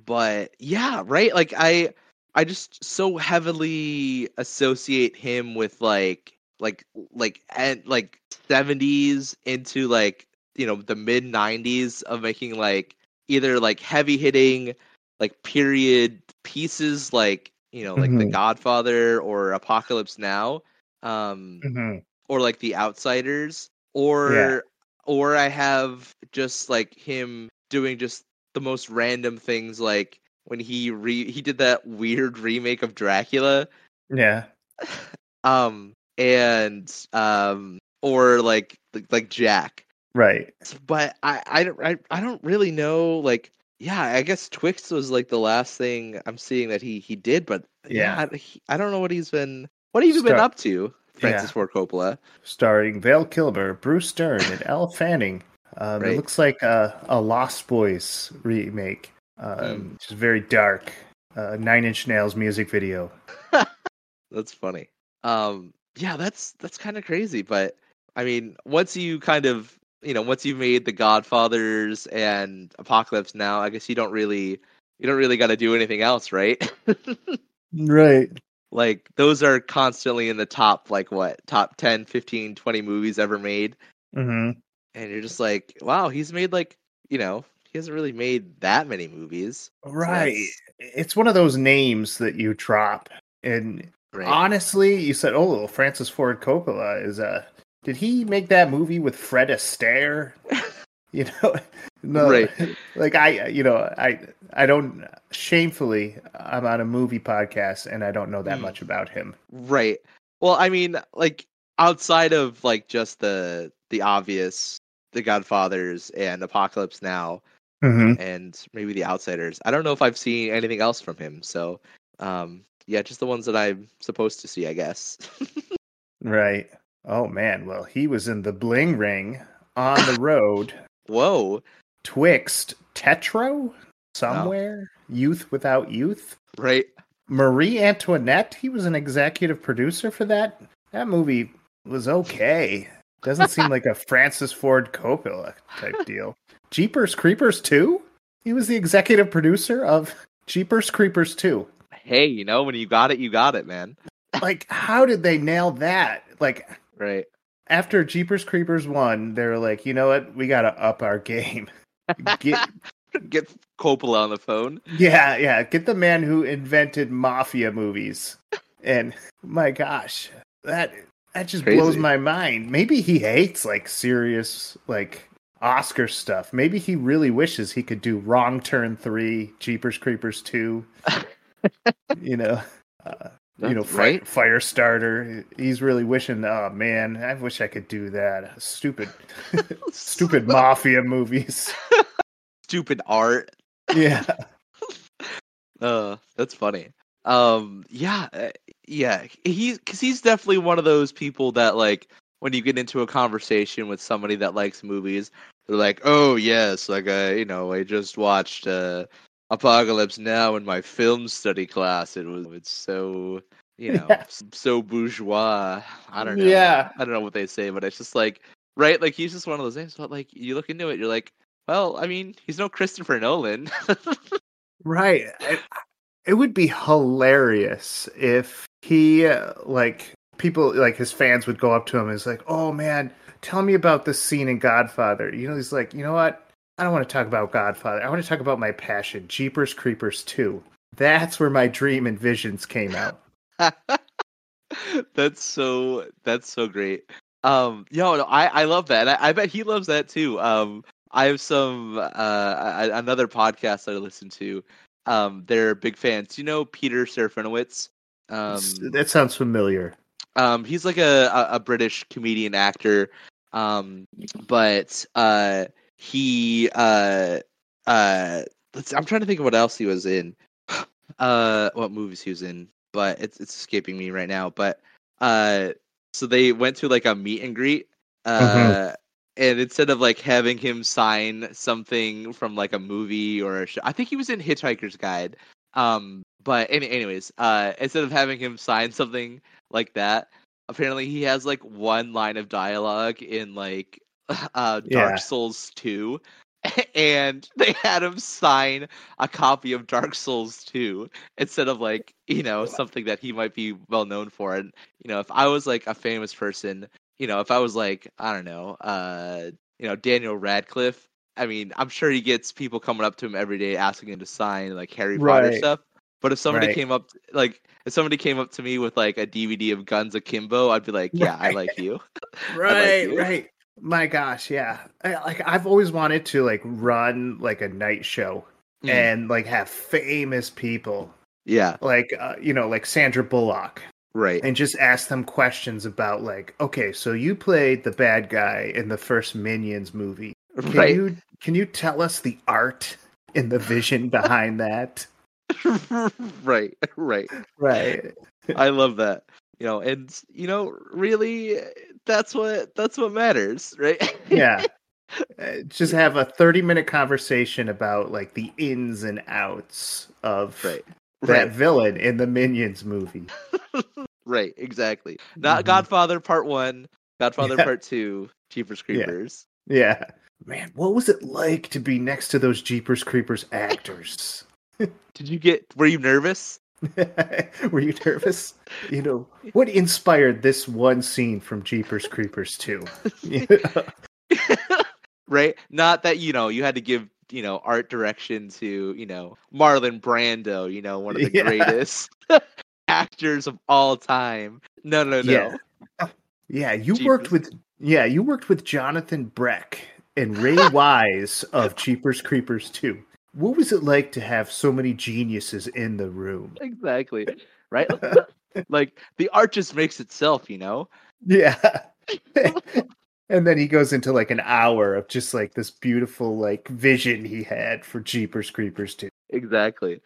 but yeah, right? Like I I just so heavily associate him with like like like and like 70s into like you know the mid 90s of making like either like heavy hitting like period pieces like you know like the Mhm. godfather or apocalypse now um Mhm. or like the outsiders or or i have just like him doing just the most random things like when he re he did that weird remake of dracula yeah, um and um or like like jack right. but I, I don't I, I don't really know like yeah i guess twixt was like the last thing i'm seeing that he he did but yeah, Yeah. I, he- I don't know what he's been what have you been up to francis Yeah. ford coppola starring Val Kilmer, Bruce Dern, and Elle Fanning. Um, Right. It looks like a, a Lost Boys remake, um, Mm. which is very dark. Uh, Nine Inch Nails music video. That's funny. Um, yeah, that's that's kind of crazy. But I mean, once you kind of you know, once you've made the Godfathers and Apocalypse Now, I guess you don't really you don't really got to do anything else, right? Right. like those are constantly in the top like what top 10 15 20 movies ever made Mm-hmm. and you're just like wow he's made like you know he hasn't really made that many movies Right. that's It's one of those names that you drop. And great. honestly, you said, oh, Francis Ford Coppola is uh did he make that movie with Fred Astaire? you know, no, Right. Like I, you know, I, I don't. Shamefully, I'm on a movie podcast and I don't know that Mm. much about him. Right. Well, I mean, like outside of like just the the obvious, The Godfathers and Apocalypse Now, Mm-hmm. and maybe The Outsiders. I don't know if I've seen anything else from him. So, um, yeah, just the ones that I'm supposed to see, I guess. Right. Oh man. Well, he was in the Bling Ring, On the Road, Whoa. Twixt, Tetro, somewhere, Youth Without Youth. Right. Marie Antoinette, he was an executive producer for that. That movie was okay. Doesn't seem like a Francis Ford Coppola type deal. Jeepers Creepers 2? He was the executive producer of Jeepers Creepers 2. Hey, you know, when you got it, you got it, man. Like, how did they nail that? Like, Right. after Jeepers Creepers 1, they were like, you know what? We got to up our game. Get, Get Coppola on the phone. yeah, yeah. Get the man who invented mafia movies. And my gosh, that that just blows my mind. Maybe he hates like serious like Oscar stuff. Maybe he really wishes he could do Wrong Turn 3, Jeepers Creepers 2. you know, uh, you know, right? Firestarter. He's really wishing, oh man, I wish I could do that. Stupid stupid mafia movies. Stupid art. Yeah. Uh, that's funny. Um, yeah, uh, yeah. He, because he's definitely one of those people that like when you get into a conversation with somebody that likes movies, they're like, "Oh yes, like I, you know, I just watched uh, Apocalypse Now in my film study class. It was, it's so, you know, Yeah. so bourgeois. I don't know. Yeah. I don't know what they say, but it's just like, right? Like he's just one of those names. But like you look into it, you're like, well, I mean, he's no Christopher Nolan. Right. It, it would be hilarious if he, uh, like, people, like his fans would go up to him and is like, oh man, tell me about this scene in Godfather. You know, he's like, you know what? I don't want to talk about Godfather. I want to talk about my passion, Jeepers Creepers 2. That's where my dream and visions came out. that's so that's so great. Um, yo, no, I I love that. I, I bet he loves that too. Um, I have some uh a- another podcast that I listen to. Um, they're big fans. You know Peter Serafinowicz. Um, that sounds familiar. um, he's like a, a, a British comedian actor. Um, but uh, he uh uh, let's, I'm trying to think of what else he was in. Uh, what movies he was in, but it's it's escaping me right now. But uh, so they went to like a meet and greet. Uh. And instead of like having him sign something from like a movie or a show, I think he was in Hitchhiker's Guide. Um, but any, anyways, uh, instead of having him sign something like that, apparently he has like one line of dialogue in like uh Dark Yeah. Souls 2 and they had him sign a copy of Dark Souls 2 instead of like, you know, something that he might be well known for and you know, if I was like a famous person, you know, if I was like, I don't know, uh, you know, Daniel Radcliffe, I mean, I'm sure he gets people coming up to him every day asking him to sign like Harry Potter stuff. But if somebody Right. came up like if somebody came up to me with like a DVD of Guns Akimbo, I'd be like, "Yeah, I like you." Right, you. right. My gosh, yeah. I, like I've always wanted to like run like a night show Mm. and like have famous people Yeah, like uh, you know like Sandra Bullock right. and just ask them questions about like okay, so you played the bad guy in the first Minions movie. Can right. you can you tell us the art and the vision behind that? right. Right. Right. I love that. You know, and you know, really that's what that's what matters, right? Yeah. Uh, just have a 30 minute conversation about like the ins and outs of right. that Right. villain in the Minions movie. Right, exactly. Not Mhm. Godfather Part 1, Godfather Yeah. Part 2, Jeepers Yeah. Creepers. Yeah. Man, what was it like to be next to those Jeepers Creepers actors? Did you get were you nervous? Were you nervous? You know, what inspired this one scene from Jeepers Creepers 2? right? Not that you know you had to give you know art direction to you know Marlon Brando, you know one of the Yeah. greatest actors of all time. No, no, no. Yeah. yeah, you worked with yeah, you worked with Jonathan Breck and Ray Wise of Jeepers Creepers 2. What was it like to have so many geniuses in the room? Exactly. Right? like the art just makes itself, you know. Yeah. and then he goes into like an hour of just like this beautiful like vision he had for Jeepers Creepers 2. Exactly.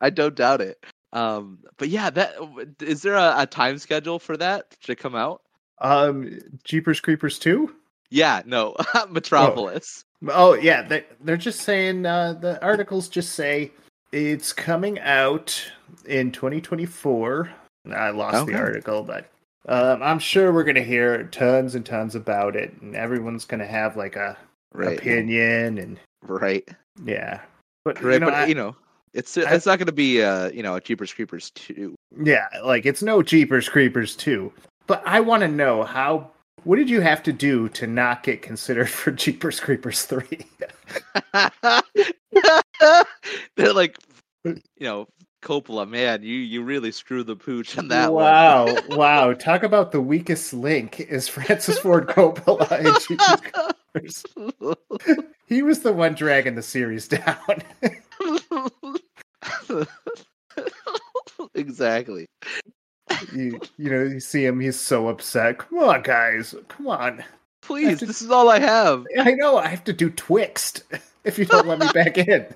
I don't doubt it. Um, but yeah, that is there a, a time schedule for that to come out? Um Jeepers Creepers 2? Yeah, no, Metropolis. Oh yeah, they they're just saying uh, the articles just say it's coming out in 2024. I lost the article, but um, I'm sure we're gonna hear tons and tons about it, and everyone's gonna have like a Right, opinion, and right, yeah. But right. you know, but I- you know, it's I- it's not going to be uh you know a Jeepers Creepers two. yeah, like it's no Jeepers Creepers 2. But I want to know how. What did you have to do to not get considered for Jeepers Creepers 3? They're like, you know, Coppola, man, you you really screwed the pooch on that wow, wow. Talk about the weakest link is Francis Ford Coppola in Jeepers Creepers. He was the one dragging the series down. exactly. You, you know, you see him, he's so upset. Come on, guys. Come on. Please, to- this is all I have. I know I have to do Twixt if you don't let me back in.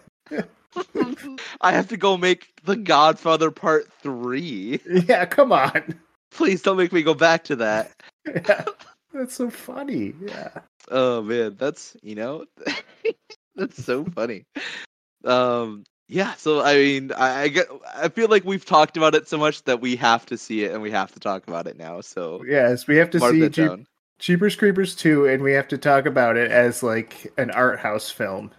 I have to go make The Godfather Part 3. Yeah, come on. Please don't make me go back to that. Yeah, that's so funny. Yeah. Oh man, that's, you know, that's so funny. Um yeah, so I mean, I, I get I feel like we've talked about it so much that we have to see it and we have to talk about it now. So Yes, we have to see Jeep- down. Jeepers Creepers 2, and we have to talk about it as like an art house film.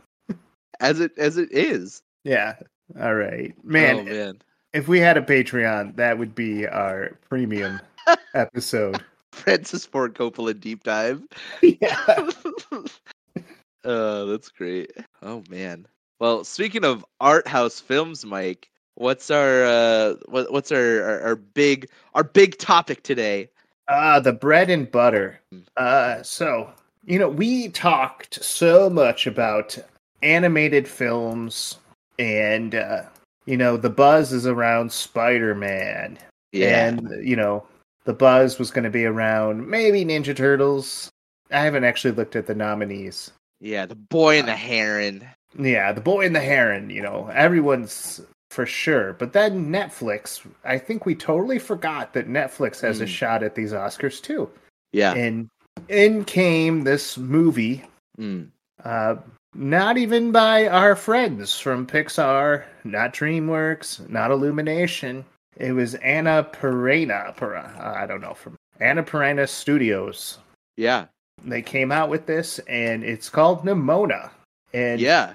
As it as it is. Yeah. All right. Man, oh man. if we had a Patreon, that would be our premium episode. Francis Ford Coppola deep dive. yeah. uh, that's great. Oh man. Well, speaking of art house films, Mike, what's our uh, what, what's our, our our big our big topic today? Uh, the bread and butter. Uh, so, you know, we talked so much about animated films, and, uh, you know, the buzz is around Spider Man. yeah. And, you know, the buzz was going to be around maybe Ninja Turtles. I haven't actually looked at the nominees. yeah, the boy and the heron. Yeah, the boy and the heron, you know, everyone's for sure. But then Netflix, I think we totally forgot that Netflix has a Mm. shot at these Oscars too. Yeah. And in came this movie, Mm. uh, not even by our friends from Pixar, not DreamWorks, not Illumination. It was Anna Perena, Pera- I don't know, from Anna Perena Studios. Yeah. They came out with this, and it's called Nimona. And Yeah.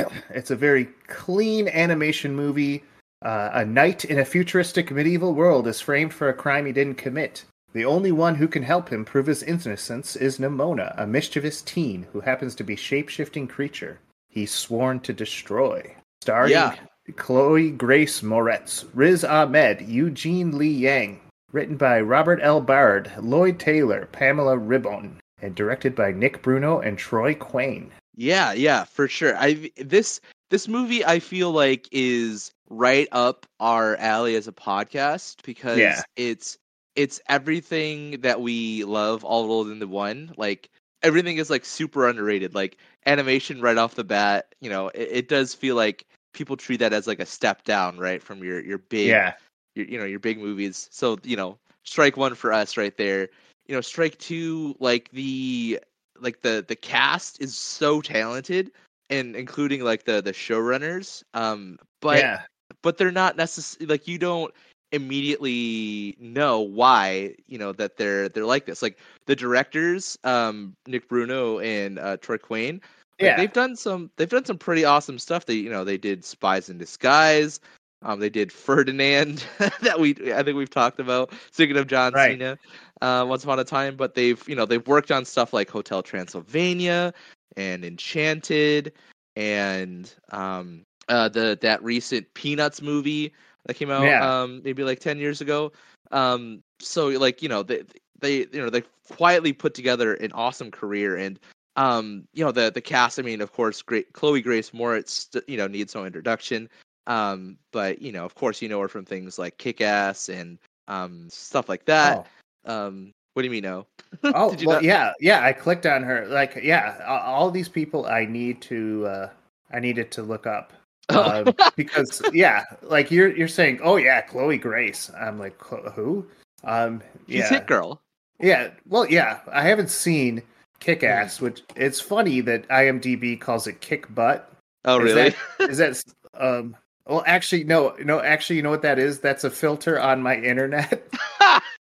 it's a very clean animation movie. Uh, a knight in a futuristic medieval world is framed for a crime he didn't commit. The only one who can help him prove his innocence is Nimona, a mischievous teen who happens to be shape-shifting creature he's sworn to destroy. Starring Yeah. Chloe Grace Moretz, Riz Ahmed, Eugene Lee Yang. Written by Robert L. Baird, Lloyd Taylor, Pamela Ribon, and directed by Nick Bruno and Troy Quane. Yeah, yeah, for sure. I this this movie I feel like is right up our alley as a podcast because Yeah. it's it's everything that we love all rolled into one. Like everything is like super underrated. Like animation right off the bat, you know, it, it does feel like people treat that as like a step down, right, from your your big Yeah. your you know your big movies. So you know, strike one for us right there. You know, strike two, like the like the the cast is so talented, and including like the the showrunners. Um, but yeah. but they're not necessarily like you don't immediately know why you know that they're they're like this. Like the directors, um, Nick Bruno and uh, Troy Quane. like, Yeah. they've done some they've done some pretty awesome stuff. They you know they did Spies in Disguise. Um, they did Ferdinand that we I think we've talked about. Speaking of John Right. Cena, uh, once upon a time, but they've you know they've worked on stuff like Hotel Transylvania and Enchanted and um uh the that recent Peanuts movie that came out Yeah. um maybe like 10 years ago. Um so like you know they they you know they quietly put together an awesome career and um you know the the cast I mean of course great Chloe Grace Moretz you know needs no introduction um but you know of course you know her from things like Kick-Ass and um stuff like that um what do you mean no Oh, well, not- yeah, yeah. I clicked on her. Like, yeah, all these people I need to, uh I needed to look up Oh. um, because, yeah, like you're you're saying, oh yeah, Chloe Grace. I'm like, who? Um, she's yeah, hit girl yeah. Well, yeah, I haven't seen Kick Ass, which it's funny that IMDb calls it Kick Butt. oh Is really that- Is that um? Well, actually, no, no. Actually, you know what that is? That's a filter on my internet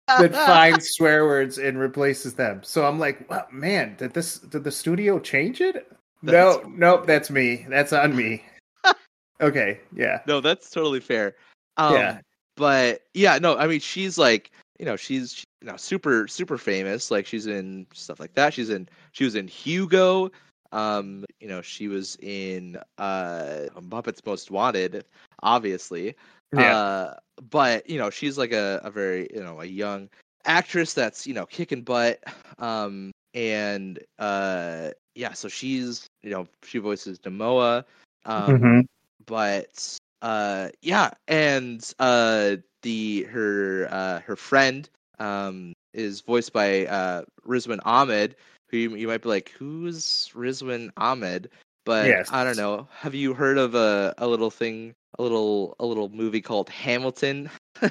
that finds swear words and replaces them. So I'm like, wow, man, did this? Did the studio change it? no, That's- nope, that's me. That's on me. okay, yeah, no that's totally fair um Yeah. but yeah no i mean she's like you know she's you know super super famous like she's in stuff like that she's in she was in hugo um you know she was in uh muppets most wanted obviously. Yeah, uh but you know she's like a, a very you know a young actress that's you know kicking butt. Um and uh yeah so she's you know she voices Demoa um Mhm. but uh yeah and uh the her uh her friend um is voiced by uh Rizwan Ahmed who you, you might be like who's Rizwan Ahmed? But Yes. I don't know. Have you heard of a a little thing a little a little movie called Hamilton?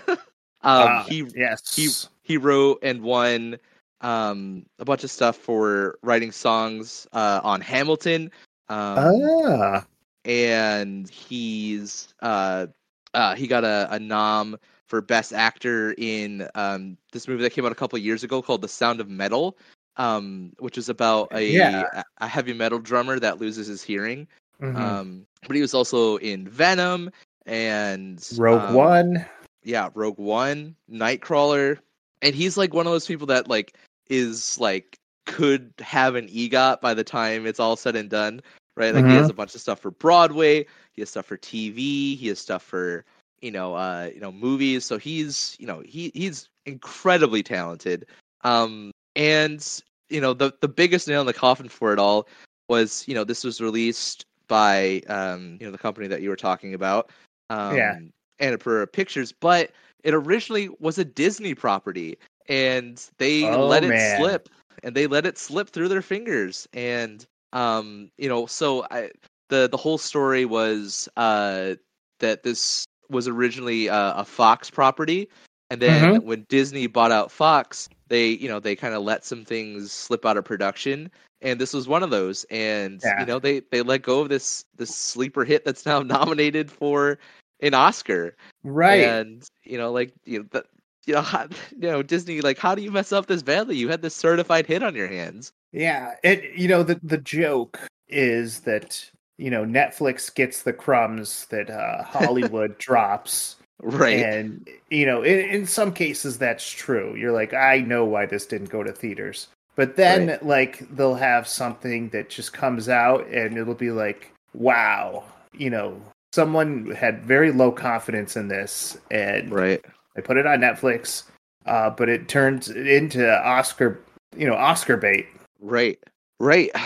Um Ah, he yes, he he wrote and won um a bunch of stuff for writing songs uh on Hamilton. Um ah, and he's uh uh he got a, a nom for best actor in um this movie that came out a couple years ago called The Sound of Metal um which is about a Yeah. a heavy metal drummer that loses his hearing mhm. um but he was also in Venom and Rogue um, One. yeah, Rogue One, Nightcrawler, and he's like one of those people that like is like could have an EGOT by the time it's all said and done, right? Like he has a bunch of stuff for Broadway, he has stuff for TV, he has stuff for you know, uh, you know, movies. So he's you know he he's incredibly talented, um, and you know the the biggest nail in the coffin for it all was you know this was released by um you know the company that you were talking about um Yeah. Annapurna Pictures, but it originally was a Disney property, and they Oh, let it man. slip, and they let it slip through their fingers, and um, you know, so I the the whole story was uh that this was originally uh, a Fox property, and then Mm-hmm. when Disney bought out Fox, they you know they kind of let some things slip out of production, and this was one of those, and Yeah. you know they they let go of this this sleeper hit that's now nominated for an Oscar, Right. and you know, like you know, the, you know, how, you know, Disney, like, how do you mess up this badly? You had this certified hit on your hands. Yeah, it you know the the joke is that you know Netflix gets the crumbs that uh, Hollywood drops, Right. and you know in, in some cases that's true. You're like, I know why this didn't go to theaters, but then Right. like they'll have something that just comes out and it'll be like, wow, you know, someone had very low confidence in this and Right. they put it on Netflix, uh, but it turns into Oscar, you know, Oscar bait. Right. Right.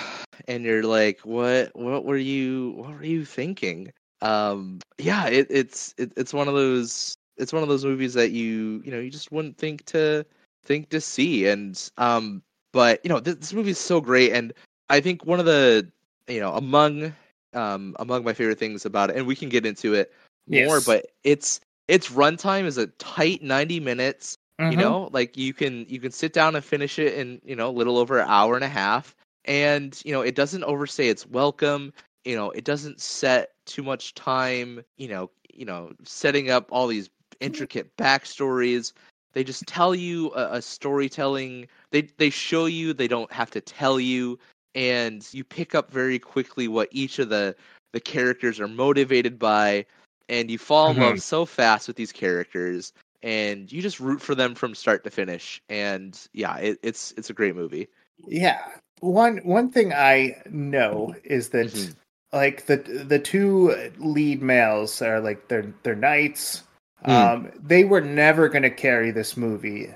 And you're like, what? What were you? What were you thinking? Um. Yeah. It, it's it, it's one of those. It's one of those movies that you you know you just wouldn't think to think to see. And um. But you know this, this movie is so great, and I think one of the you know among um among my favorite things about it, and we can get into it more, Yes. but it's its runtime is a tight 90 minutes you Mhm. know like you can you can sit down and finish it in you know a little over an hour and a half and you know it doesn't overstay its welcome you know it doesn't set too much time you know you know setting up all these intricate backstories they just tell you a, a storytelling they they show you they don't have to tell you and you pick up very quickly what each of the the characters are motivated by and you fall in Mhm. love so fast with these characters, and you just root for them from start to finish. And yeah, it, it's it's a great movie. Yeah. One one thing I know is that Mhm. Like the the two lead males are like they're they're knights. Mm. Um, they were never going to carry this movie,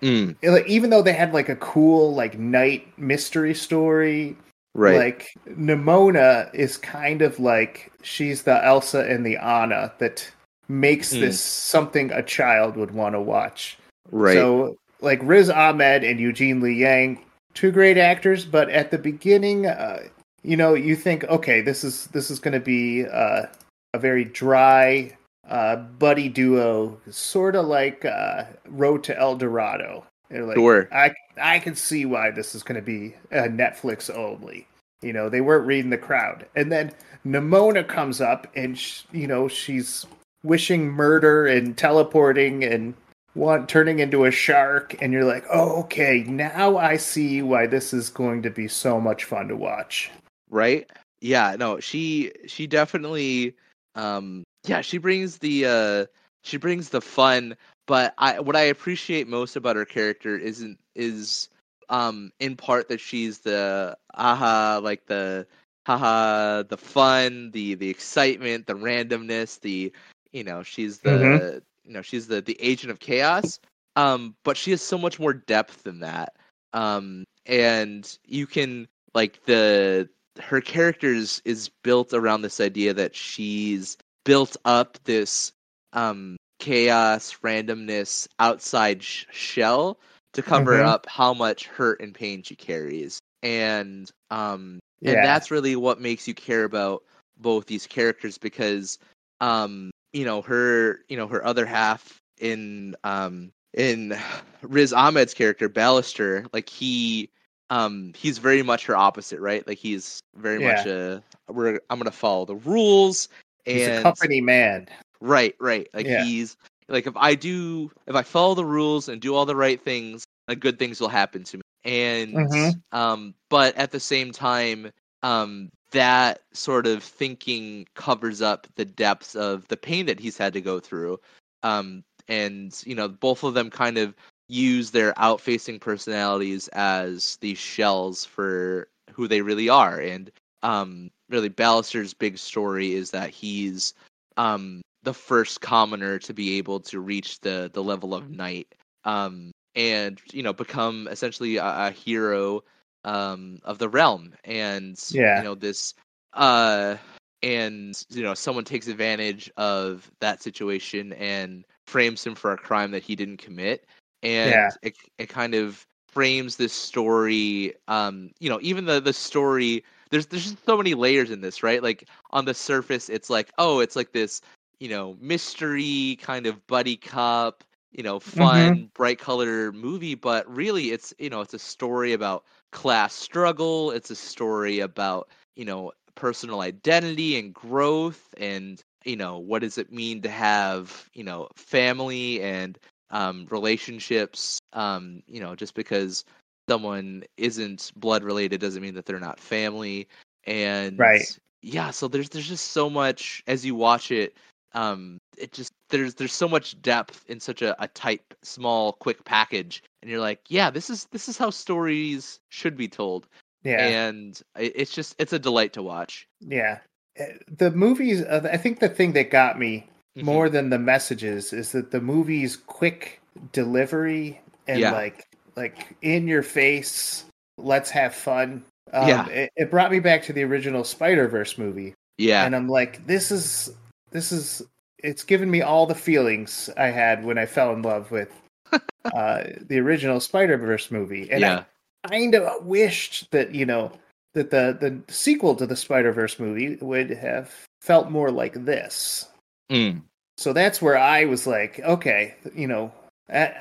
Mm, Like, even though they had like a cool like knight mystery story. right. Like Nimona is kind of like she's the Elsa and the Anna that makes Mm. this something a child would want to watch. right. So, like Riz Ahmed and Eugene Lee Yang, two great actors, but at the beginning, uh, you know, you think, okay, this is this is going to be uh, a very dry uh, buddy duo, sort of like uh, Road to El Dorado. Like, Sure. I I can see why this is going to be uh, Netflix only. You know, they weren't reading the crowd, and then Nimona comes up, and sh- you know, she's wishing murder and teleporting and one turning into a shark and you're like oh okay now i see why this is going to be so much fun to watch right yeah no she she definitely um yeah she brings the uh she brings the fun but i what i appreciate most about her character isn't is um in part that she's the aha like the haha the fun the the excitement the randomness the you know she's the Mhm. you know she's the the agent of chaos um but she has so much more depth than that um and you can like the her characters is built around this idea that she's built up this um chaos randomness outside sh- shell to cover Mhm. up how much hurt and pain she carries and um and Yeah. that's really what makes you care about both these characters because um you know her you know her other half in um in Riz Ahmed's character Ballister like he um he's very much her opposite right? Like he's very much a we're I'm gonna follow the rules and he's a company man. Right right. Like Yeah. he's like if I do if I follow the rules and do all the right things like good things will happen to me. And Mhm. um but at the same time um that sort of thinking covers up the depths of the pain that he's had to go through. Um and you know both of them kind of use their outfacing personalities as these shells for who they really are. And um really Ballister's big story is that he's um the first commoner to be able to reach the the level of knight um and you know become essentially a, a hero um of the realm. And Yeah. you know this uh and you know someone takes advantage of that situation and frames him for a crime that he didn't commit and Yeah. it it kind of frames this story um you know even the the story there's there's just so many layers in this right? Like on the surface it's like oh it's like this you know mystery kind of buddy cop you know fun bright color movie but really it's you know it's a story about class struggle. It's a story about you know personal identity and growth and you know what does it mean to have you know family and um relationships um you know just because someone isn't blood related doesn't mean that they're not family. And Right. yeah so there's there's just so much as you watch it um it just there's there's so much depth in such a, a tight small quick package. And you're like yeah this is this is how stories should be told. Yeah. And it, it's just it's a delight to watch. Yeah. Uh, the movies uh, i think the thing that got me Mhm. more than the messages is that the movie's quick delivery and Yeah. like like in your face let's have fun um, Yeah. it, it brought me back to the original spider-verse movie yeah and i'm like this is this is it's given me all the feelings i had when i fell in love with uh the original spider-verse movie and yeah i kind of wished that you know that the the sequel to the spider-verse movie would have felt more like this Mm. so that's where I was like, okay, you know.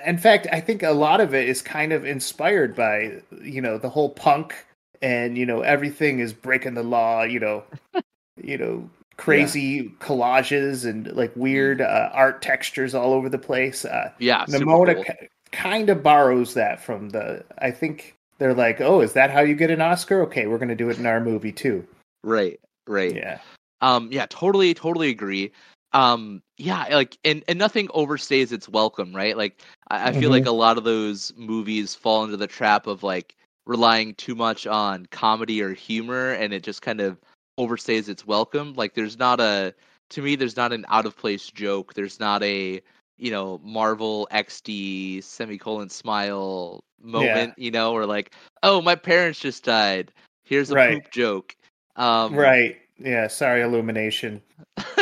In fact, I think a lot of it is kind of inspired by, you know, the whole punk and you know everything is breaking the law. You know, you know, crazy collages and like weird uh, art textures all over the place. Uh, yeah Nimona cool. ki- kind of borrows that from the. I think they're like, oh, is that how you get an Oscar? Okay, we're going to do it in our movie too. right right Yeah, Um, yeah, totally, totally agree. Um yeah like and and nothing overstays its welcome right? Like i, I feel like a lot of those movies fall into the trap of like relying too much on comedy or humor and it just kind of overstays its welcome. Like there's not a to me there's not an out of place joke. There's not a you know marvel xd semicolon smile moment you know or like oh my parents just died. Here's a Right. poop joke. Um right. Yeah. Sorry, Illumination.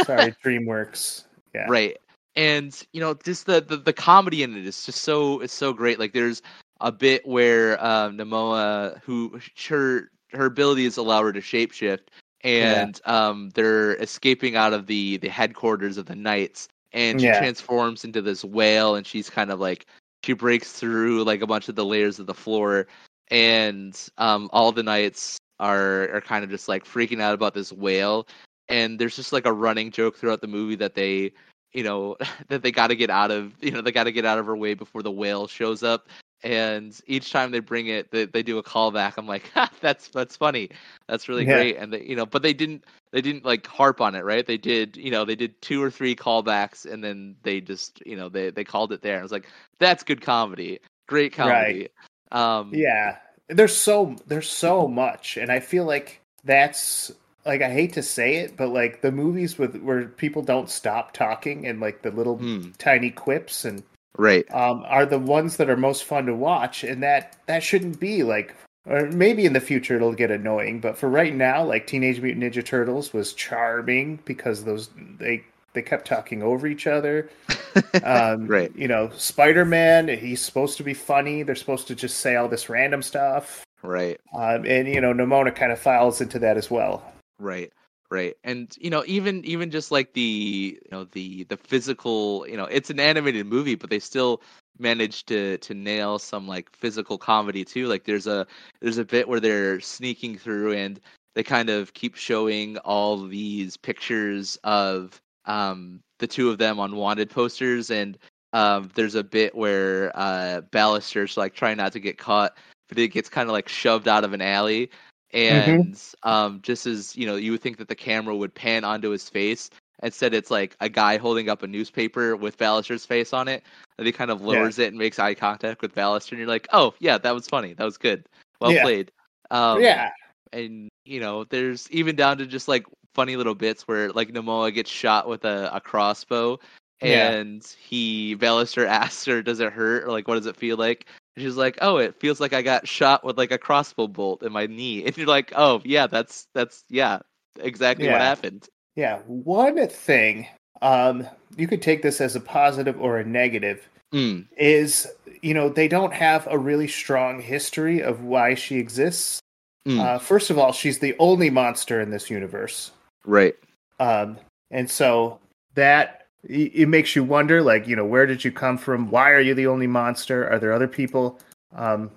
Sorry, DreamWorks. Yeah. right and you know just the, the the comedy in it is just so it's so great like there's a bit where um Nimona who her her abilities allow her to shapeshift and um they're escaping out of the the headquarters of the knights and she Yeah. transforms into this whale and she's kind of like she breaks through like a bunch of the layers of the floor and um all the knights are are kind of just like freaking out about this whale. And there's just like a running joke throughout the movie that they you know that they got to get out of you know they got to get out of her way before the whale shows up. And each time they bring it they, they do a callback. I'm like ha, that's that's funny. That's really Yeah. great. And they you know but they didn't they didn't like harp on it right? They did you know they did two or three callbacks and then they just you know they they called it there. I was like that's good comedy. Great comedy. Um Yeah. There's so there's so much, and I feel like that's like I hate to say it, but like the movies with where people don't stop talking and like the little Hmm. tiny quips and right um, are the ones that are most fun to watch, and that that shouldn't be like. Or maybe in the future it'll get annoying, but for right now, like Teenage Mutant Ninja Turtles was charming because those they they kept talking over each other. Um, Right. You know, Spider Man, he's supposed to be funny. They're supposed to just say all this random stuff. right Um, and you know, Nimona kind of files into that as well. right right and you know even even just like the you know the the physical you know it's an animated movie but they still managed to to nail some like physical comedy too like there's a there's a bit where they're sneaking through and they kind of keep showing all these pictures of um the two of them on wanted posters and um there's a bit where uh Ballister's like trying not to get caught but it gets kind of like shoved out of an alley and um just as you know you would think that the camera would pan onto his face instead it's like a guy holding up a newspaper with Ballister's face on it and he kind of lowers it and makes eye contact with Ballister and you're like oh yeah that was funny that was good well Yeah. played. Um yeah, and you know there's even down to just like funny little bits where like Nimona gets shot with a, a crossbow Yeah. and he Ballister asks her does it hurt or like what does it feel like and she's like oh it feels like I got shot with like a crossbow bolt in my knee and you're like oh yeah that's that's yeah exactly what happened yeah. One thing, um, you could take this as a positive or a negative. mm, Is you know they don't have a really strong history of why she exists. mm, Uh, first of all, she's the only monster in this universe. Right. Um, and so that it makes you wonder like you know where did you come from? Why are you the only monster? Are there other people? Um,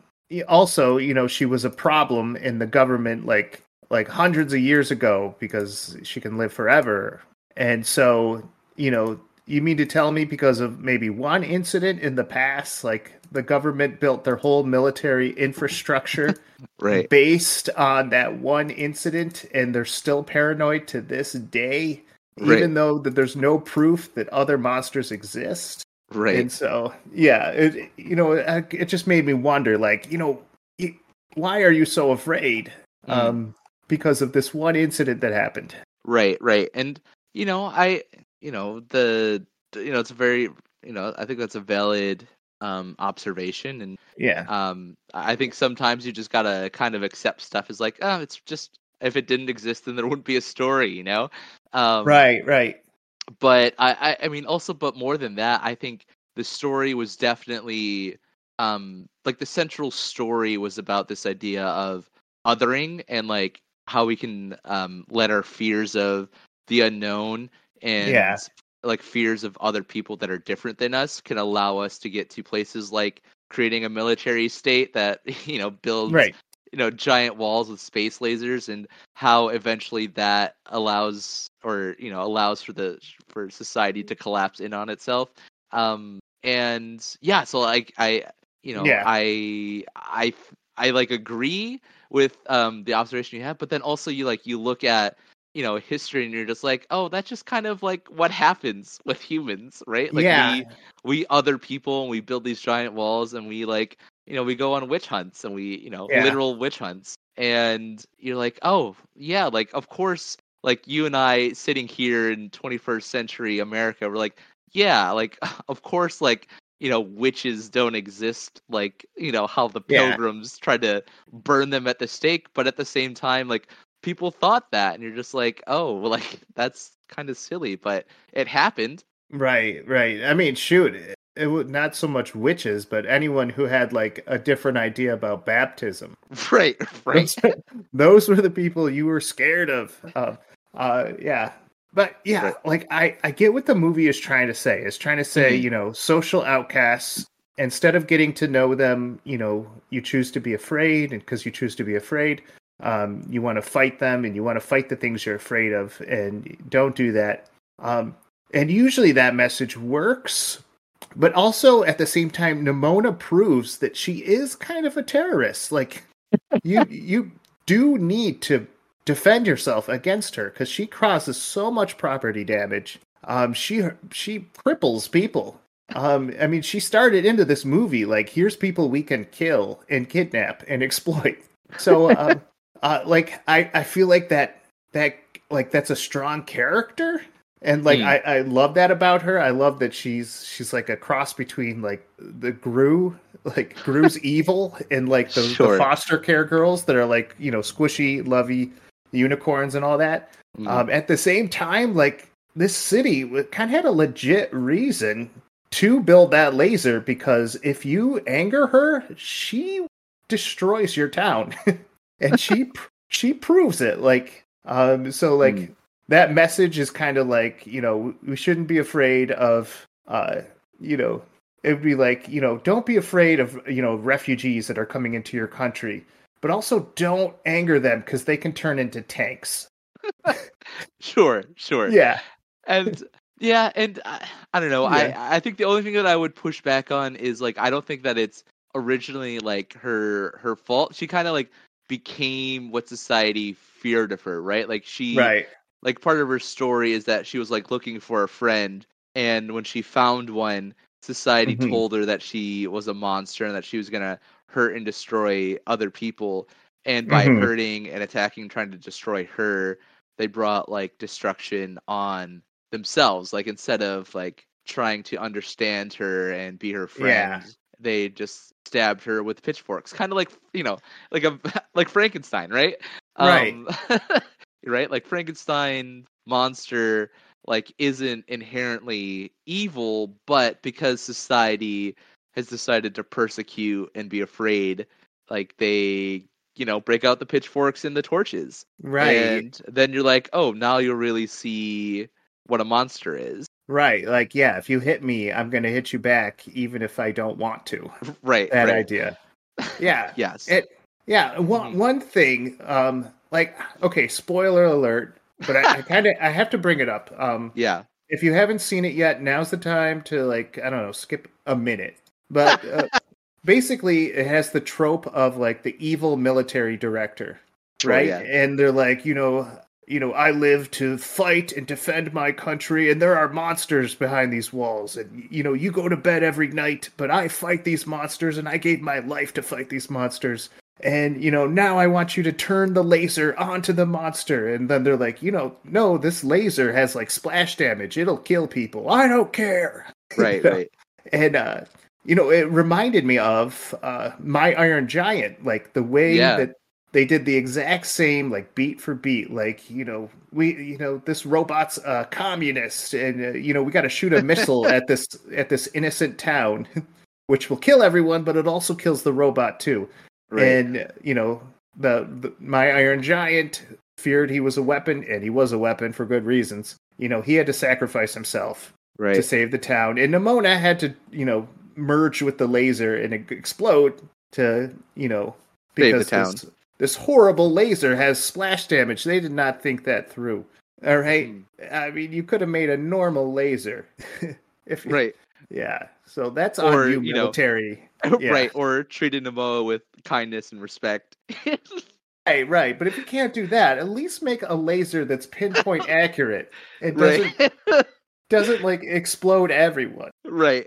also you know she was a problem in the government like like hundreds of years ago because she can live forever. And so you know you mean to tell me because of maybe one incident in the past like the government built their whole military infrastructure right based on that one incident and they're still paranoid to this day Right. even though that there's no proof that other monsters exist right and so yeah it you know it, it just made me wonder like you know why are you so afraid Mm. um because of this one incident that happened Right, right. And you know, I you know, the you know, it's a very you know, I think that's a valid um observation and yeah um I think sometimes you just got to kind of accept stuff as like, oh, it's just if it didn't exist then there wouldn't be a story, you know? Um right right but I, I I mean also but more than that, I think the story was definitely um like the central story was about this idea of othering and like how we can um let our fears of the unknown and Yeah. like fears of other people that are different than us can allow us to get to places like creating a military state that you know builds right you know giant walls with space lasers and how eventually that allows or you know allows for the for society to collapse in on itself um and yeah so like i you know Yeah. i i i like agree with um the observation you have but then also you like you look at you know history and you're just like oh that's just kind of like what happens with humans right like Yeah. we we other people and we build these giant walls and we like you know we go on witch hunts and we you know Yeah. literal witch hunts and you're like oh yeah like of course like you and i sitting here in 21st century america we're like yeah like of course like you know witches don't exist like you know how the Yeah. pilgrims tried to burn them at the stake but at the same time like people thought that and you're just like oh well, like that's kind of silly but it happened Right, right. I mean, shoot, it, it would not so much witches, but anyone who had like a different idea about baptism. right right Those, those were the people you were scared of. Uh, uh, yeah. But yeah, Right. like I, I get what the movie is trying to say. It's trying to say, Mhm. you know, social outcasts. Instead of getting to know them, you know, you choose to be afraid, and because you choose to be afraid, um, you want to fight them, and you want to fight the things you're afraid of, and don't do that. Um, and usually that message works, but also at the same time, Nimona proves that she is kind of a terrorist. Like you, you do need to defend yourself against her because she causes so much property damage. Um, she she cripples people. Um, I mean, she started into this movie like, here's people we can kill and kidnap and exploit. So, um, uh, like, I I feel like that that like that's a strong character. And like Hmm. I, I love that about her. I love that she's she's like a cross between like the gru like gru's evil and like the, the foster care girls that are like you know squishy lovey unicorns and all that. Mm. um at the same time like this city kind of had a legit reason to build that laser because if you anger her she destroys your town and she she proves it like um so like Mm. that message is kind of like you know we shouldn't be afraid of uh you know it would be like you know don't be afraid of you know refugees that are coming into your country but also don't anger them because they can turn into tanks sure sure yeah and yeah and I, I don't know Yeah. i i think the only thing that i would push back on is like i don't think that it's originally like her her fault she kind of like became what society feared of her right like she right like part of her story is that she was like looking for a friend and when she found one society Mhm. told her that she was a monster and that she was going to hurt and destroy other people and by Mhm. hurting and attacking trying to destroy her they brought like destruction on themselves like instead of like trying to understand her and be her Yeah. They just stabbed her with pitchforks kind of like you know like a like frankenstein right? Right. um, right? Like frankenstein monster like isn't inherently evil but because society has decided to persecute and be afraid like they you know break out the pitchforks and the torches. Right. And then you're like oh now you'll really see what a monster is right like yeah if you hit me i'm gonna hit you back even if i don't want to right that right. idea yeah yes It, yeah, one Mhm. one thing, um, like okay, spoiler alert, but I, I kind of I have to bring it up. Um, yeah if you haven't seen it yet, now's the time to like I don't know, skip a minute. But uh, basically, it has the trope of like the evil military director, Sure, right? yeah. And they're like, you know, you know, I live to fight and defend my country, and there are monsters behind these walls, and you know, you go to bed every night, but I fight these monsters, and I gave my life to fight these monsters. And you know, now I want you to turn the laser onto the monster. And then they're like, you know, no, this laser has like splash damage. It'll kill people. I don't care. right You know? right And uh, you know, it reminded me of uh My Iron Giant, like the way Yeah. that they did the exact same like beat for beat like you know we you know this robot's a communist and uh, you know we got to shoot a missile at this at this innocent town which will kill everyone but it also kills the robot too. Right. And you know the, the my iron giant feared he was a weapon and he was a weapon for good reasons. You know he had to sacrifice himself right. to save the town. And Nimona had to you know merge with the laser and explode to you know Save the because town. this, this horrible laser has splash damage they did not think that through all right Hmm. i mean you could have made a normal laser if you- right yeah so that's Or, on you you know, Yeah. right or treated Nimona with kindness and respect Right, right. But if you can't do that, at least make a laser that's pinpoint accurate. It doesn't right. doesn't like explode everyone. right.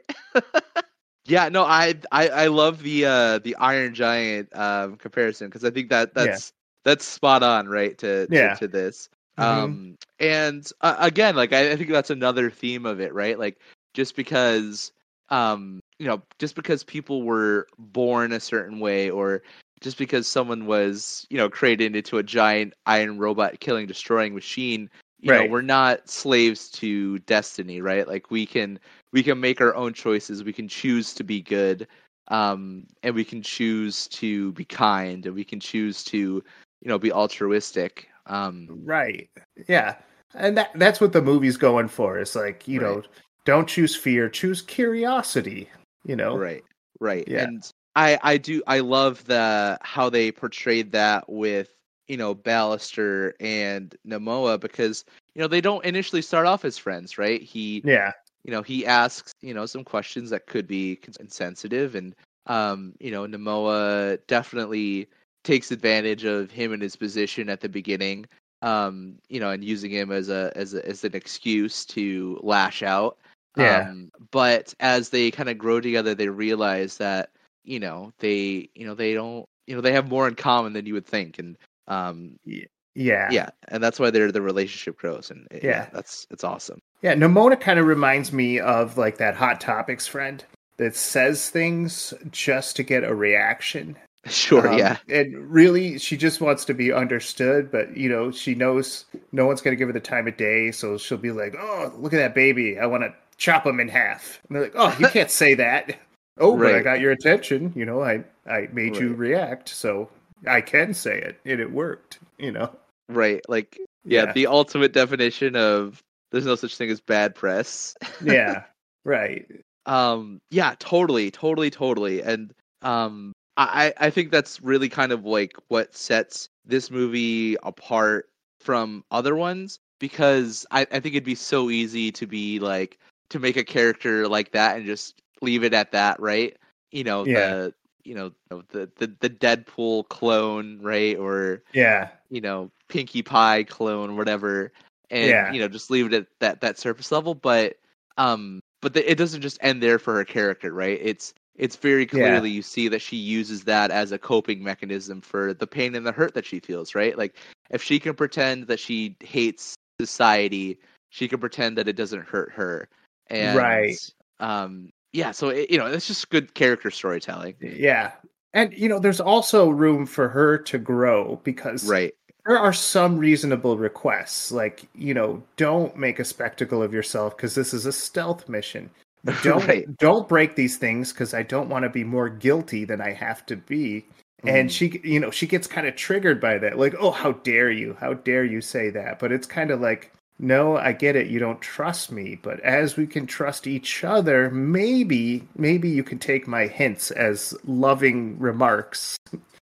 Yeah, no, I, I I love the uh the Iron Giant um comparison because I think that Yeah. that's that's spot on, right? To to, Yeah. to this. Mhm. Um and uh, again, like I, I think that's another theme of it, right? Like just because um you know, just because people were born a certain way or just because someone was, you know, created into a giant iron robot killing destroying machine, you Right. know, we're not slaves to destiny, right? Like we can we can make our own choices, we can choose to be good, um, and we can choose to be kind, and we can choose to, you know, be altruistic. Um, Right. Yeah. And that that's what the movie's going for. Is like, you know, don't choose fear, choose curiosity, you know. Right. Right. Yeah. And I I do I love the how they portrayed that with you know Ballister and Nimona because you know they don't initially start off as friends, right? He Yeah. You know he asks you know some questions that could be insensitive and um you know Nimona definitely takes advantage of him and his position at the beginning um you know and using him as a as a, as an excuse to lash out Yeah. um but as they kind of grow together they realize that you know they you know they don't you know they have more in common than you would think and um Yeah. Yeah Yeah. and that's why their the relationship grows and yeah, Yeah. that's it's awesome Yeah, Nimona kind of reminds me of like that Hot Topics friend that says things just to get a reaction. sure Um, yeah And really, she just wants to be understood, but you know, she knows no one's going to give her the time of day, so she'll be like, "Oh, look at that baby! I want to chop him in half." And they're like, "Oh, you can't say that." Oh, but I got your attention. You know, I I made you react, so I can say it, and it worked. You know. Right like yeah, Yeah. the ultimate definition of there's no such thing as bad press Yeah. right. um yeah totally totally totally and um i i think that's really kind of like what sets this movie apart from other ones because i i think it'd be so easy to be like to make a character like that and just leave it at that right you know Yeah. the you know the the the deadpool clone right or Yeah. you know Pinkie Pie clone, whatever, and Yeah. you know just leave it at that that surface level. But um, but the, it doesn't just end there for her character, right? It's it's very Yeah. clearly you see that she uses that as a coping mechanism for the pain and the hurt that she feels, right? Like if she can pretend that she hates society, she can pretend that it doesn't hurt her, and Right. um, yeah. So it, you know, it's just good character storytelling, Yeah. And you know, there's also room for her to grow because right? there are some reasonable requests like you know don't make a spectacle of yourself because this is a stealth mission don't Right. don't break these things because i don't want to be more guilty than i have to be and Mm. she you know she gets kind of triggered by that like oh how dare you how dare you say that but it's kind of like no i get it you don't trust me but as we can trust each other maybe maybe you can take my hints as loving remarks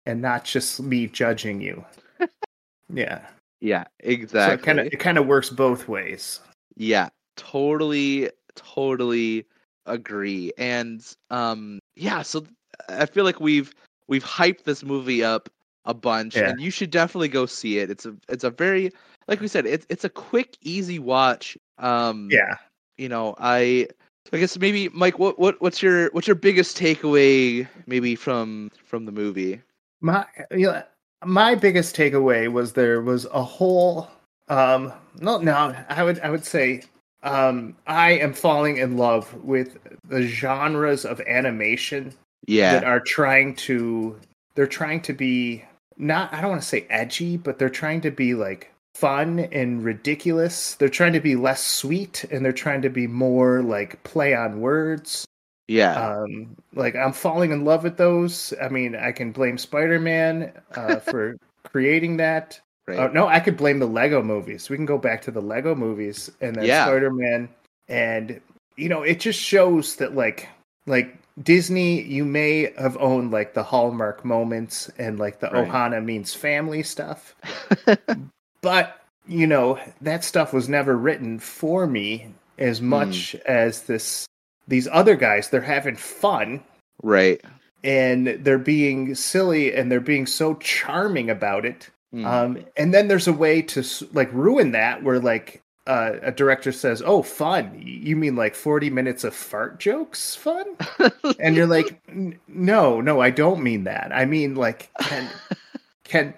and not just me judging you yeah Yeah, so exactly. it kind of it kind of works both ways Yeah, totally, totally agree. And um yeah, so I feel like we've we've hyped this movie up a bunch Yeah. and you should definitely go see it. It's a it's a very like we said, it's it's a quick, easy watch. Um yeah you know, I I guess maybe Mike, what what what's your what's your biggest takeaway maybe from from the movie? my you know, my biggest takeaway was there was a whole um no no i would i would say um i am falling in love with the genres of animation yeah that are trying to they're trying to be not i don't want to say edgy but they're trying to be like fun and ridiculous they're trying to be less sweet and they're trying to be more like play on words Yeah. um like i'm falling in love with those i mean i can blame spider-man uh for creating that right. uh, no i could blame the lego movies we can go back to the lego movies and then Yeah. spider-man and you know it just shows that like like disney you may have owned like the hallmark moments and like the Right. ohana means family stuff but you know that stuff was never written for me as much as this these other guys they're having fun right. and they're being silly and they're being so charming about it. Mm. Um, and then there's a way to like ruin that where like uh, a director says, "Oh, fun! You mean like 40 minutes of fart jokes? Fun?" and you're like, "No, no, I don't mean that. I mean like can can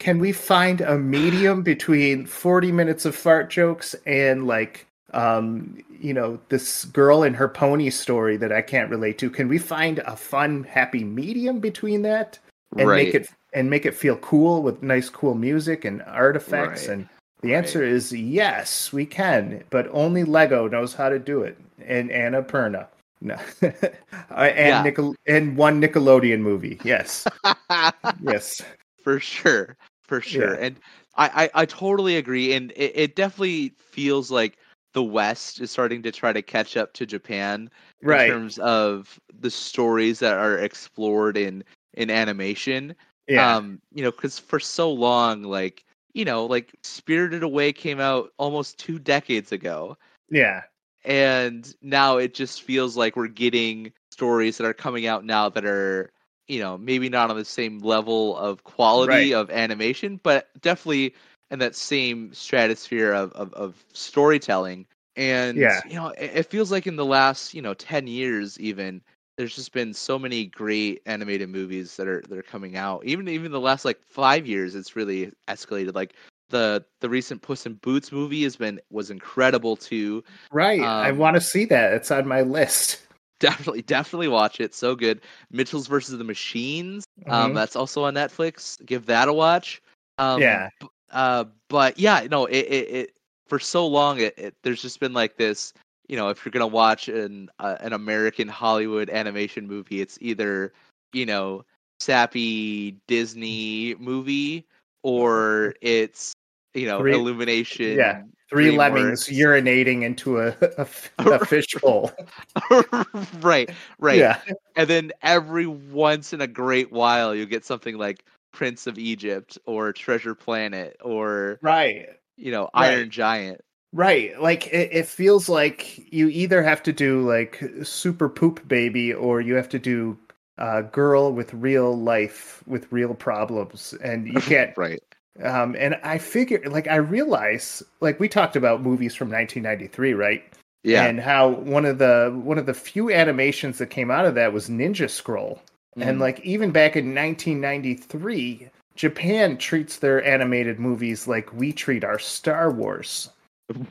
can we find a medium between 40 minutes of fart jokes and like um you know this girl and her pony story that I can't relate to? Can we find a fun happy medium between that and make it and make it feel cool with nice cool music and artifacts Right. and the answer is yes, we can, but only Lego knows how to do it, and Annapurna. No, Uh, and Yeah. Nickel- and one Nickelodeon movie. Yes, yes, for sure for sure Yeah. and I, I i totally agree and it, it definitely feels like the west is starting to try to catch up to japan right. in terms of the stories that are explored in in animation yeah, um you know because for so long like you know like spirited away came out almost two decades ago yeah, and now it just feels like we're getting stories that are coming out now that are you know maybe not on the same level of quality Right. of animation but definitely in that same stratosphere of, of, of storytelling and Yeah. you know it, it feels like in the last you know 10 years even there's just been so many great animated movies that are that are coming out even even the last like five years it's really escalated like the the recent puss in boots movie has been was incredible too right. I um, want to see that. It's on my list. Definitely definitely watch it. So good. Mitchell's versus the machines um Mhm. that's also on netflix. Give that a watch. Um Yeah. b- uh but yeah no it it, it for so long it, it there's just been like this you know if you're gonna watch an uh, an american hollywood animation movie it's either you know sappy disney movie or it's you know illumination yeah, Three lemmings DreamWorks. urinating into a a, a fishbowl. right right Yeah, and then every once in a great while you get something like prince of egypt or treasure planet or right. you know Right. iron giant Right. Like it, it feels like you either have to do like super poop baby or you have to do uh, girl with real life with real problems and you can't right um and I figure like I realize like we talked about movies from 1993, right? yeah And how one of the one of the few animations that came out of that was Ninja Scroll. And Mhm. like even back in 1993, Japan treats their animated movies like we treat our Star Wars.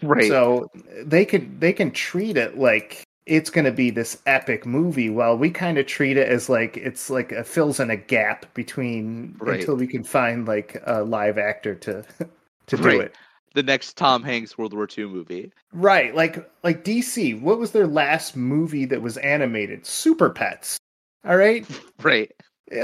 right So they could they can treat it like it's going to be this epic movie while we kind of treat it as like it's like a fills in a gap between Right. until we can find like a live actor to to do Right. it. the next tom hanks world war ii movie Right, like like DC, what was their last movie that was animated? Super Pets. All right? right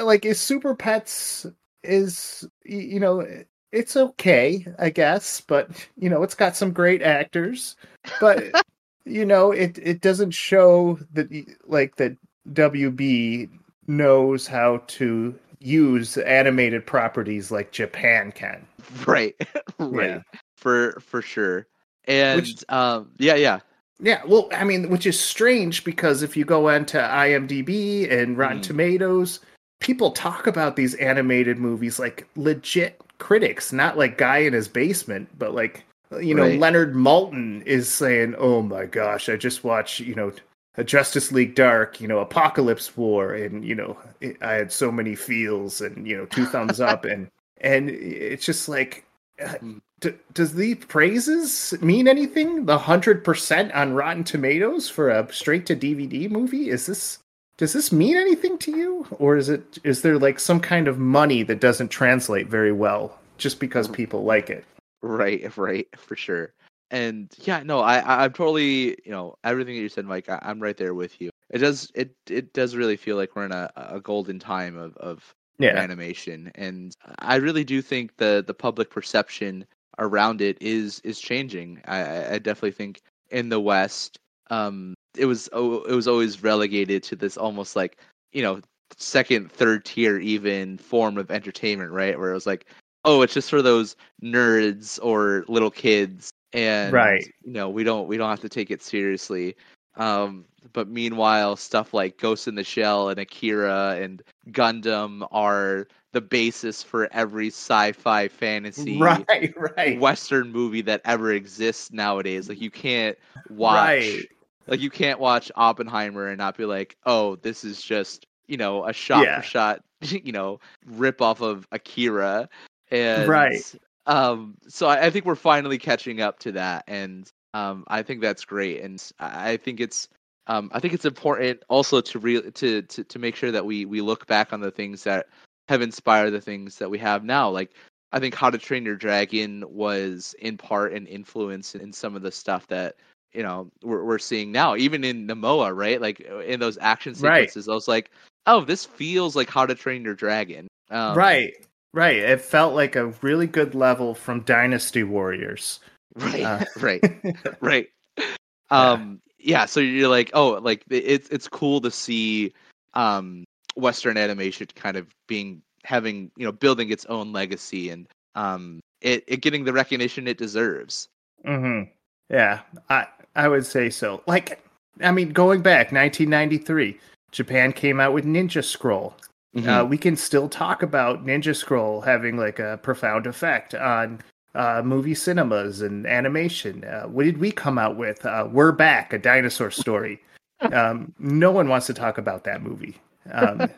like is Super Pets is you know it's okay, I guess, but you know it's got some great actors, but you know it it doesn't show that like that WB knows how to use animated properties like Japan can. right right Yeah. for for sure and Which- um yeah yeah Yeah, well, I mean, which is strange because if you go onto IMDb and Rotten Mhm. Tomatoes, people talk about these animated movies like legit critics, not like guy in his basement, but like you know, Right. Leonard Maltin is saying, "Oh my gosh, I just watched, you know, a Justice League Dark, you know, Apokolips War, and you know, it, I had so many feels, and you know, two thumbs up, and and it's just like, uh, Mm. d- does the praises mean anything? The hundred percent on Rotten Tomatoes for a straight to DVD movie is this? Does this mean anything to you, or is it is there like some kind of money that doesn't translate very well just because people like it? Right, right, for sure. And yeah, no, I, I I'm totally, you know, everything that you said, Mike. I, I'm right there with you. It does, it, it does really feel like we're in a, a golden time of, of Yeah, animation, and I really do think the the public perception around it is is changing. I, I I definitely think in the West, um, it was oh, it was always relegated to this almost like you know second, third tier even form of entertainment, right? Where it was like, oh, it's just for those nerds or little kids, and Right. you know we don't we don't have to take it seriously. Um, but meanwhile, stuff like Ghost in the Shell and Akira and Gundam are the basis for every sci-fi fantasy Right, right. western movie that ever exists nowadays. Like you can't watch Right. like you can't watch Oppenheimer and not be like, "Oh, this is just, you know, a shot Yeah. for shot, you know, rip off of Akira." And Right. um so I, I think we're finally catching up to that and um I think that's great and I think it's um I think it's important also to re- to, to to make sure that we we look back on the things that have inspired the things that we have now like I think How to Train Your Dragon was in part an influence in some of the stuff that you know we're we're seeing now, even in Nimona, right? Like uh, in those action Right. sequences, I was like, oh, this feels like How to Train Your Dragon. Um, right. Right. It felt like a really good level from Dynasty Warriors. right, Uh, right, right. Um, yeah. So you're like, oh, like it's it's cool to see um Western animation kind of being having you know building its own legacy and um it, it getting the recognition it deserves. hmm Yeah, I I would say so. Like, I mean, going back 1993, Japan came out with Ninja Scroll. Mm-hmm. Uh, we can still talk about Ninja Scroll having like a profound effect on uh, movie cinemas and animation. Uh, what did we come out with? Uh, We're Back, a dinosaur story. Um, no one wants to talk about that movie. Um,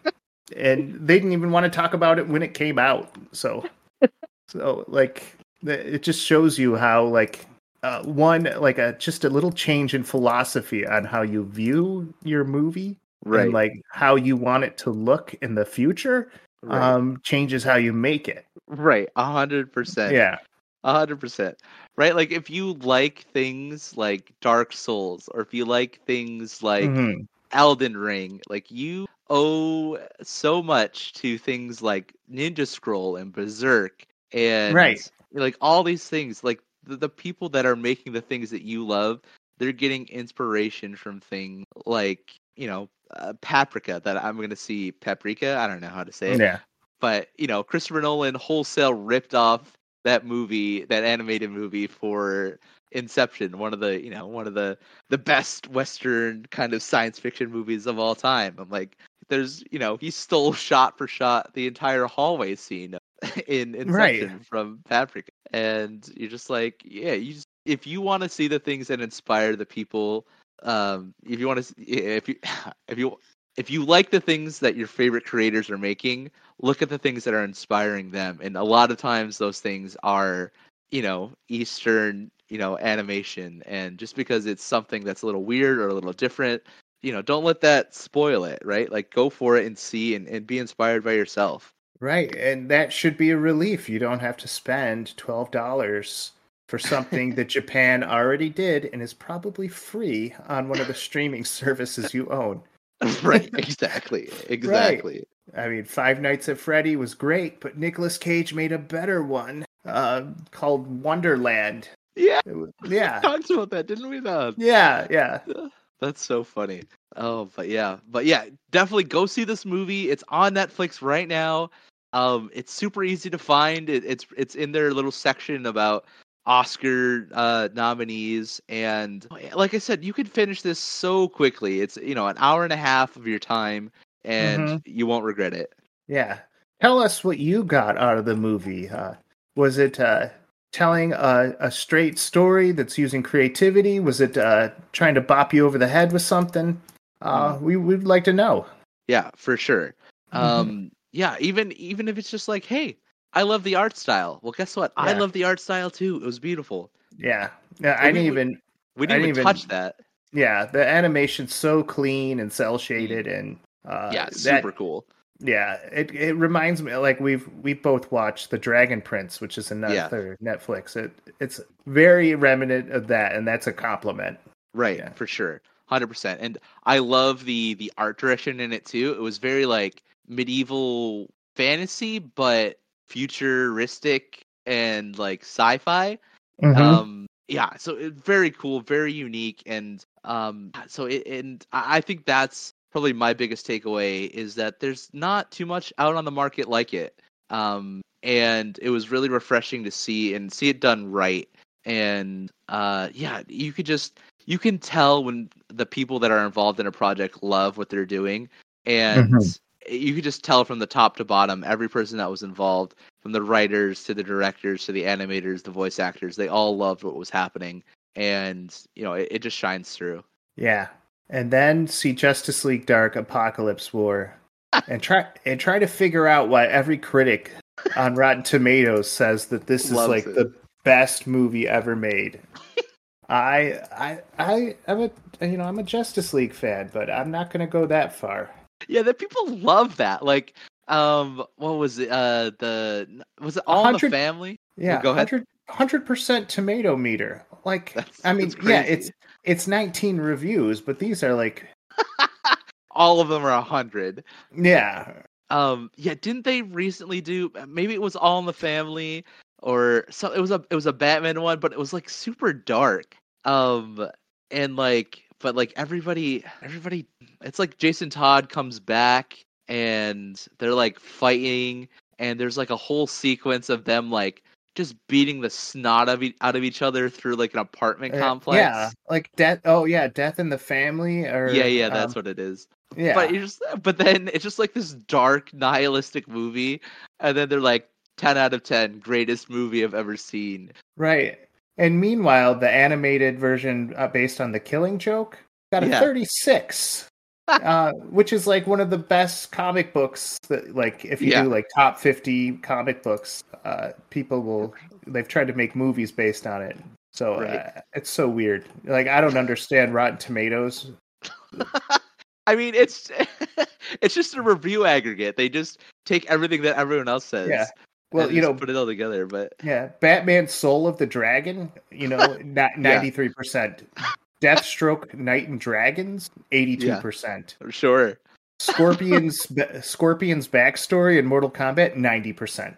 and they didn't even want to talk about it when it came out. So, so like, it just shows you how like uh, one like a just a little change in philosophy on how you view your movie right, and like how you want it to look in the future right. um changes how you make it Right, a hundred percent. yeah a hundred percent. Right, like if you like things like Dark Souls, or if you like things like Mhm. Elden Ring, like you owe so much to things like Ninja Scroll and Berserk, and Right. like all these things. Like the, the people that are making the things that you love, they're getting inspiration from things like you know uh, Paprika. That I'm going to see Paprika. I don't know how to say it yeah but you know christopher nolan wholesale ripped off that movie that animated movie for inception one of the you know one of the the best western kind of science fiction movies of all time i'm like there's you know he stole shot for shot the entire hallway scene in inception from paprika and you're just like yeah you just if you want to see the things that inspire the people um if you want to if you if you if you like the things that your favorite creators are making look at the things that are inspiring them. And a lot of times those things are you know eastern you know animation. And just because it's something that's a little weird or a little different you know don't let that spoil it right? Like go for it and see and, and be inspired by yourself. Right and that should be a relief. You don't have to spend $12 for something that japan already did and is probably free on one of the streaming services you own right exactly exactly I mean, Five Nights at Freddy was great, but Nicolas Cage made a better one uh, called Wonderland. yeah was- yeah, talked about that didn't we though yeah, yeah. That's so funny. Oh, but yeah, but yeah, definitely go see this movie. It's on Netflix right now. Um, it's super easy to find. It, it's it's in their little section about Oscar uh, nominees, and like I said, you could finish this so quickly. It's you know an hour and a half of your time, and Mhm. you won't regret it. Yeah. Tell us what you got out of the movie. Uh, was it uh, telling a, a straight story that's using creativity? Was it uh, trying to bop you over the head with something? Uh, we would like to know. Yeah, for sure. Mhm. Um, yeah, even even if it's just like, hey, I love the art style. Well, guess what? I love the art style too. It was beautiful. Yeah. Yeah. I didn't we- even. We didn't didn't even touch that. Yeah, the animation's so clean and cel shaded, and uh, yeah, that- super cool. Yeah, it it reminds me like we've we both watched The Dragon Prince, which is another Netflix. It it's very remnant of that, and that's a compliment. Right, Yeah. for sure. 100%. And I love the the art direction in it too. It was very like medieval fantasy but futuristic and like sci-fi. Mm-hmm. Um yeah, so it, very cool, very unique and um so it, and I think that's probably my biggest takeaway is that there's not too much out on the market like it. Um and it was really refreshing to see and see it done right and uh, yeah, you could just you can tell when the people that are involved in a project love what they're doing, and Mhm. You could just tell from the top to bottom every person that was involved, from the writers to the directors to the animators, the voice actors, they all loved what was happening, and you know it, it just shines through. Yeah. And then see Justice League Dark Apokolips War and try and try to figure out why every critic on Rotten Tomatoes says that this is Loves like it. the best movie ever made. I I I I'm a you know, I'm a Justice League fan, but I'm not going to go that far. Yeah, that people love that. Like, um, what was it? Uh, the was it All in the Family? Yeah, go ahead. 100 percent tomato meter. Like, That's- I mean, yeah, it's it's 19 reviews, but these are like, All of them are a hundred. yeah, Um, yeah, didn't they recently do? Maybe it was All in the Family, or so. It was a it was a Batman one, but it was like super dark. Um, and like, but like everybody, everybody, it's like Jason Todd comes back, and they're like fighting, and there's like a whole sequence of them like just beating the snot of e- out of each other through like an apartment Uh, complex. yeah, like death. Oh yeah, death in the family, or yeah, yeah, that's um, what it is. yeah. But you just but then it's just like this dark nihilistic movie, and then they're like ten out of ten, greatest movie I've ever seen. Right. And meanwhile, the animated version uh, based on the Killing Joke got a Yeah. 36, uh, which is like one of the best comic books. That like if you Yeah. do like top 50 comic books, uh, people will they've tried to make movies based on it. So Right. uh, it's so weird. Like I don't understand Rotten Tomatoes. I mean, it's it's just a review aggregate. They just take everything that everyone else says. Yeah. Well, and you know, put it all together. But yeah, Batman: Soul of the Dragon, you know, ninety three percent. Deathstroke: Knights and Dragons, eighty two percent. For sure, Scorpion's Scorpion's backstory in Mortal Kombat, ninety percent.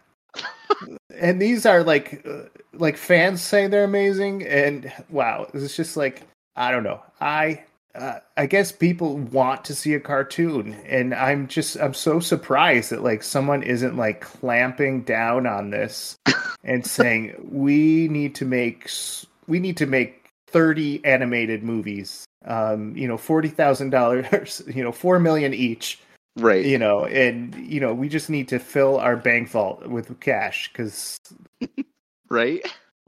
And these are like, uh, like fans say they're amazing, and wow, it's just like I don't know. I uh, I guess people want to see a cartoon, and I'm just I'm so surprised that like someone isn't like clamping down on this and saying we need to make we need to make 30 animated movies um you know $40,000 you know 4 million each right? you know and you know we just need to fill our bank vault with cash cuz Right?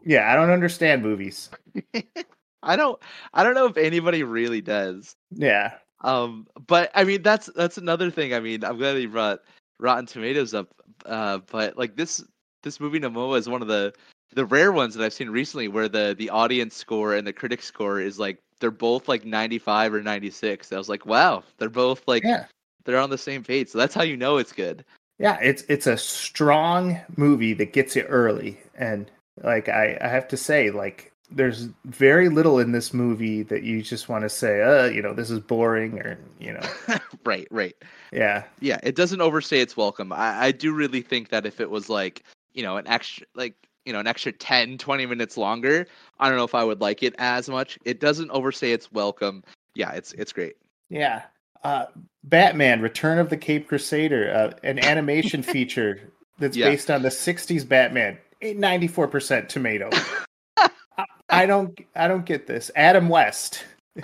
yeah I don't understand movies I don't. I don't know if anybody really does. yeah Um, but I mean, that's that's another thing. I mean, I'm glad you brought Rotten Tomatoes up. Uh, but like this this movie Nimona is one of the the rare ones that I've seen recently where the the audience score and the critic score is like they're both like 95 or 96. I was like, wow, they're both like yeah they're on the same page. So that's how you know it's good. yeah it's it's a strong movie that gets you early and like I I have to say like there's very little in this movie that you just want to say uh you know this is boring or you know right, right. yeah Yeah, it doesn't overstay its welcome. I, I do really think that if it was like, you know, an extra like you know, an extra 10, 20 minutes longer, I don't know if I would like it as much. It doesn't overstay its welcome. Yeah, it's it's great. Yeah. Uh, Batman: Return of the Cape Crusader, uh, an animation feature that's Yeah. based on the '60s Batman. Ninety-four percent tomato. I, I don't. I don't get this. Adam West.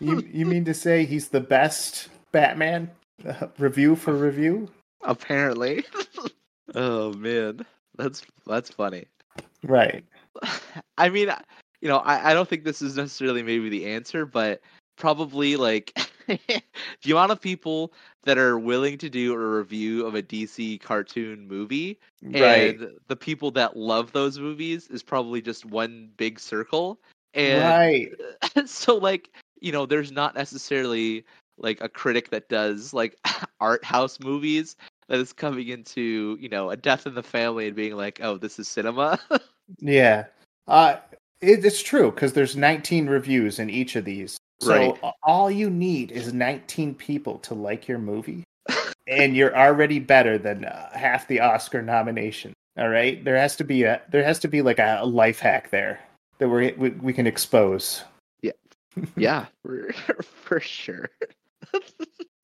you you mean to say he's the best Batman? Uh, review for review. Apparently. oh man. That's that's funny. Right. I mean, you know, I, I don't think this is necessarily maybe the answer, but probably like the amount of people that are willing to do a review of a DC cartoon movie Right. and the people that love those movies is probably just one big circle. And right. so like, you know, there's not necessarily like a critic that does like art house movies that is coming into, you know, a death in the family and being like, "Oh, this is cinema." Yeah. Uh, it, it's true because there's 19 reviews in each of these. So Right. all you need is 19 people to like your movie, and you're already better than uh, half the Oscar nomination. All right, there has to be a there has to be like a life hack there that we we, we can expose. yeah, for, for sure.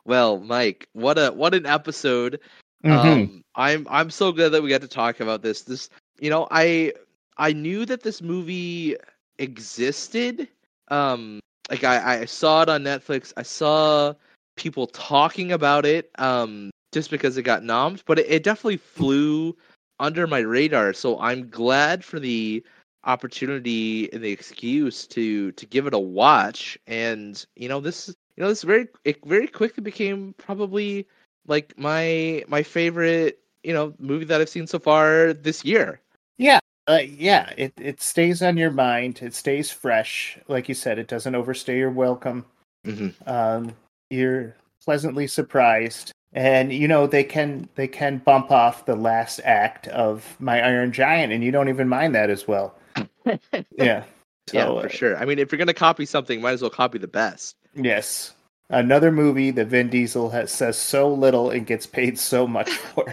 Well, Mike, what a what an episode. Mhm. Um, I'm I'm so glad that we got to talk about this. This, you know, I I knew that this movie existed. Um, like I, I saw it on Netflix. I saw people talking about it. Um, just because it got nommed, but it, it definitely flew under my radar. So I'm glad for the opportunity and the excuse to to give it a watch. And you know, this you know this very it very quickly became probably like my my favorite you know movie that I've seen so far this year. Yeah, uh, yeah. It it stays on your mind. It stays fresh. Like you said, it doesn't overstay your welcome. Mhm. Um, you're pleasantly surprised, and you know they can they can bump off the last act of My Iron Giant, and you don't even mind that as well. yeah. So, yeah, uh, for sure. I mean, if you're gonna copy something, might as well copy the best. Yes. Another movie that Vin Diesel has, says so little and gets paid so much for.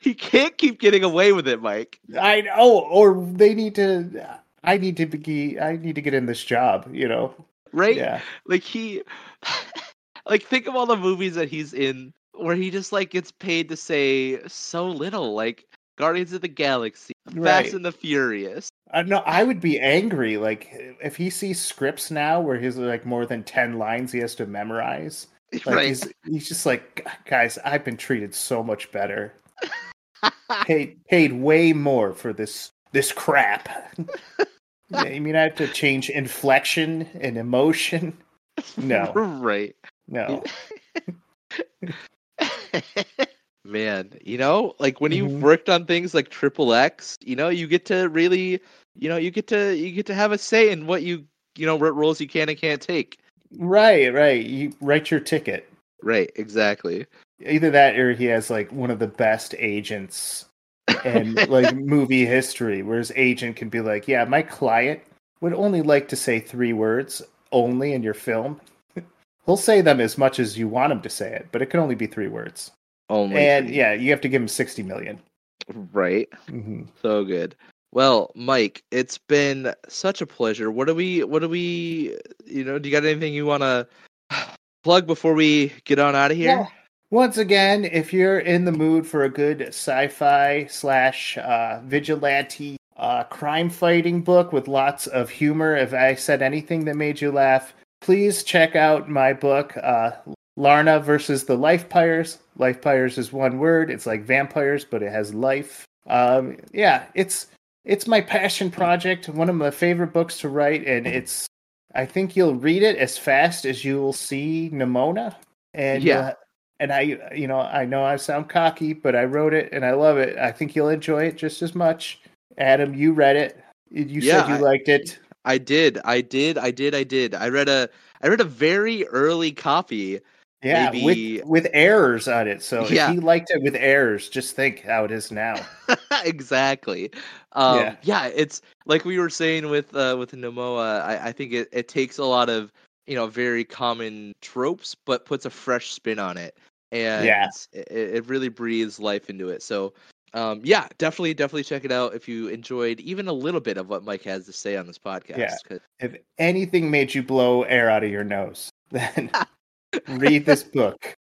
He can't keep getting away with it, Mike. I know, or they need to. I need to be. I need to get in this job. You know. Right? Yeah. Like he like think of all the movies that he's in where he just like gets paid to say so little, like Guardians of the Galaxy, Right. Fast and the Furious. I know. I would be angry. Like if he sees scripts now where he's like more than ten lines he has to memorize. Like right. he's he's just like, guys, I've been treated so much better. paid paid way more for this this crap. You mean I have to change inflection and emotion? No, right. no. Man, you know, like when Mhm. you've worked on things like Triple X, you know, you get to really, you know, you get to you get to have a say in what you, you know, what roles you can and can't take. Right, right. You write your ticket. Right, exactly. Either that or he has like one of the best agents in like movie history, where his agent can be like, Yeah, my client would only like to say three words only in your film. He'll say them as much as you want him to say it, but it can only be three words. Only and yeah, you have to give him sixty million. right. Mm-hmm. So good. Well, Mike, it's been such a pleasure. What do we what do we you know, do you got anything you want to plug before we get on out of here? Yeah. Once again, if you're in the mood for a good sci-fi slash uh, vigilante uh, crime fighting book with lots of humor, if I said anything that made you laugh, please check out my book, uh, Larna versus the Lifepires. Life Pyres is one word. It's like vampires, but it has life. Um, yeah, it's it's my passion project. One of my favorite books to write, and it's. I think you'll read it as fast as you'll see Nimona, and Yeah. you'll- and I, you know, I know I sound cocky, but I wrote it and I love it. I think you'll enjoy it just as much. Adam, you read it. You Yeah, said you I- liked it. I did. I did. I did. I did. I read a I read a very early copy. Yeah, maybe- with with errors on it. So Yeah. if he liked it with errors, just think how it is now. exactly. Um, Yeah. yeah. it's like we were saying with uh, with Nimona. I, I think it, it takes a lot of you know very common tropes, but puts a fresh spin on it, and Yeah. it, it really breathes life into it. So. Um, yeah, definitely, definitely check it out if you enjoyed even a little bit of what Mike has to say on this podcast. Yeah. 'cause- If anything made you blow air out of your nose, then read this book.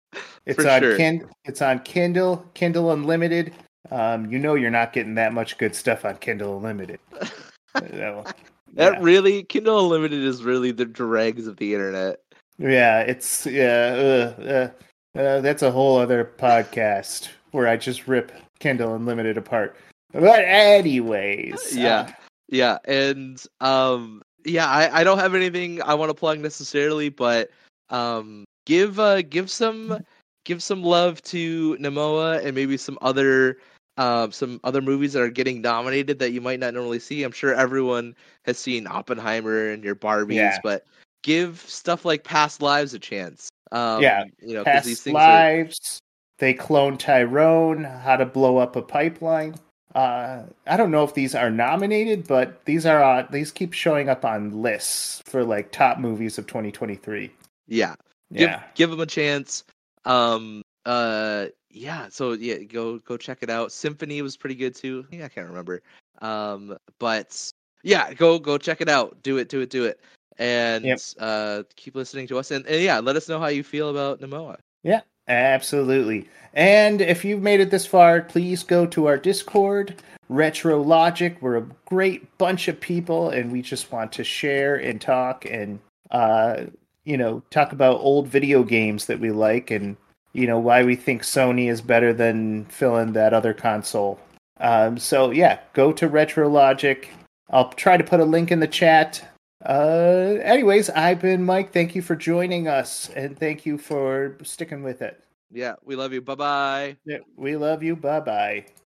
It's For on sure. Kin- it's on Kindle, Kindle Unlimited. Um, you know you're not getting that much good stuff on Kindle Unlimited. So, That yeah. really Kindle Unlimited is really the dregs of the internet. Yeah, it's yeah. Uh, uh, uh, that's a whole other podcast where I just rip Kindle Unlimited apart. But anyways, Yeah. uh, Yeah, and um yeah, I, I don't have anything I want to plug necessarily, but um give uh give some give some love to Nimona and maybe some other um some other movies that are getting nominated that you might not normally see. I'm sure everyone has seen Oppenheimer and your Barbies, Yeah. but give stuff like Past Lives a chance. Um Yeah, you know, past these things are lives. They clone Tyrone. How to blow up a pipeline. Uh, I don't know if these are nominated, but these are on. These keep showing up on lists for like top movies of 2023. yeah. Give, Yeah, give them a chance. Um, uh, yeah. So yeah, go go check it out. Symphony was pretty good too. Yeah, I can't remember. Um, but yeah, go go check it out. Do it, do it, do it, and Yep. uh, keep listening to us. And, and yeah, let us know how you feel about Nimona. Yeah, Absolutely. And if you've made it this far, please go to our Discord, Retro Logic. We're a great bunch of people, and we just want to share and talk and, uh, you know, talk about old video games that we like and, you know, why we think Sony is better than filling that other console. Um, so, yeah, go to RetroLogic. I'll try to put a link in the chat. Uh, anyways, I've been Mike. Thank you for joining us, and thank you for sticking with it. Yeah, we love you. Bye bye. Yeah, we love you. Bye bye.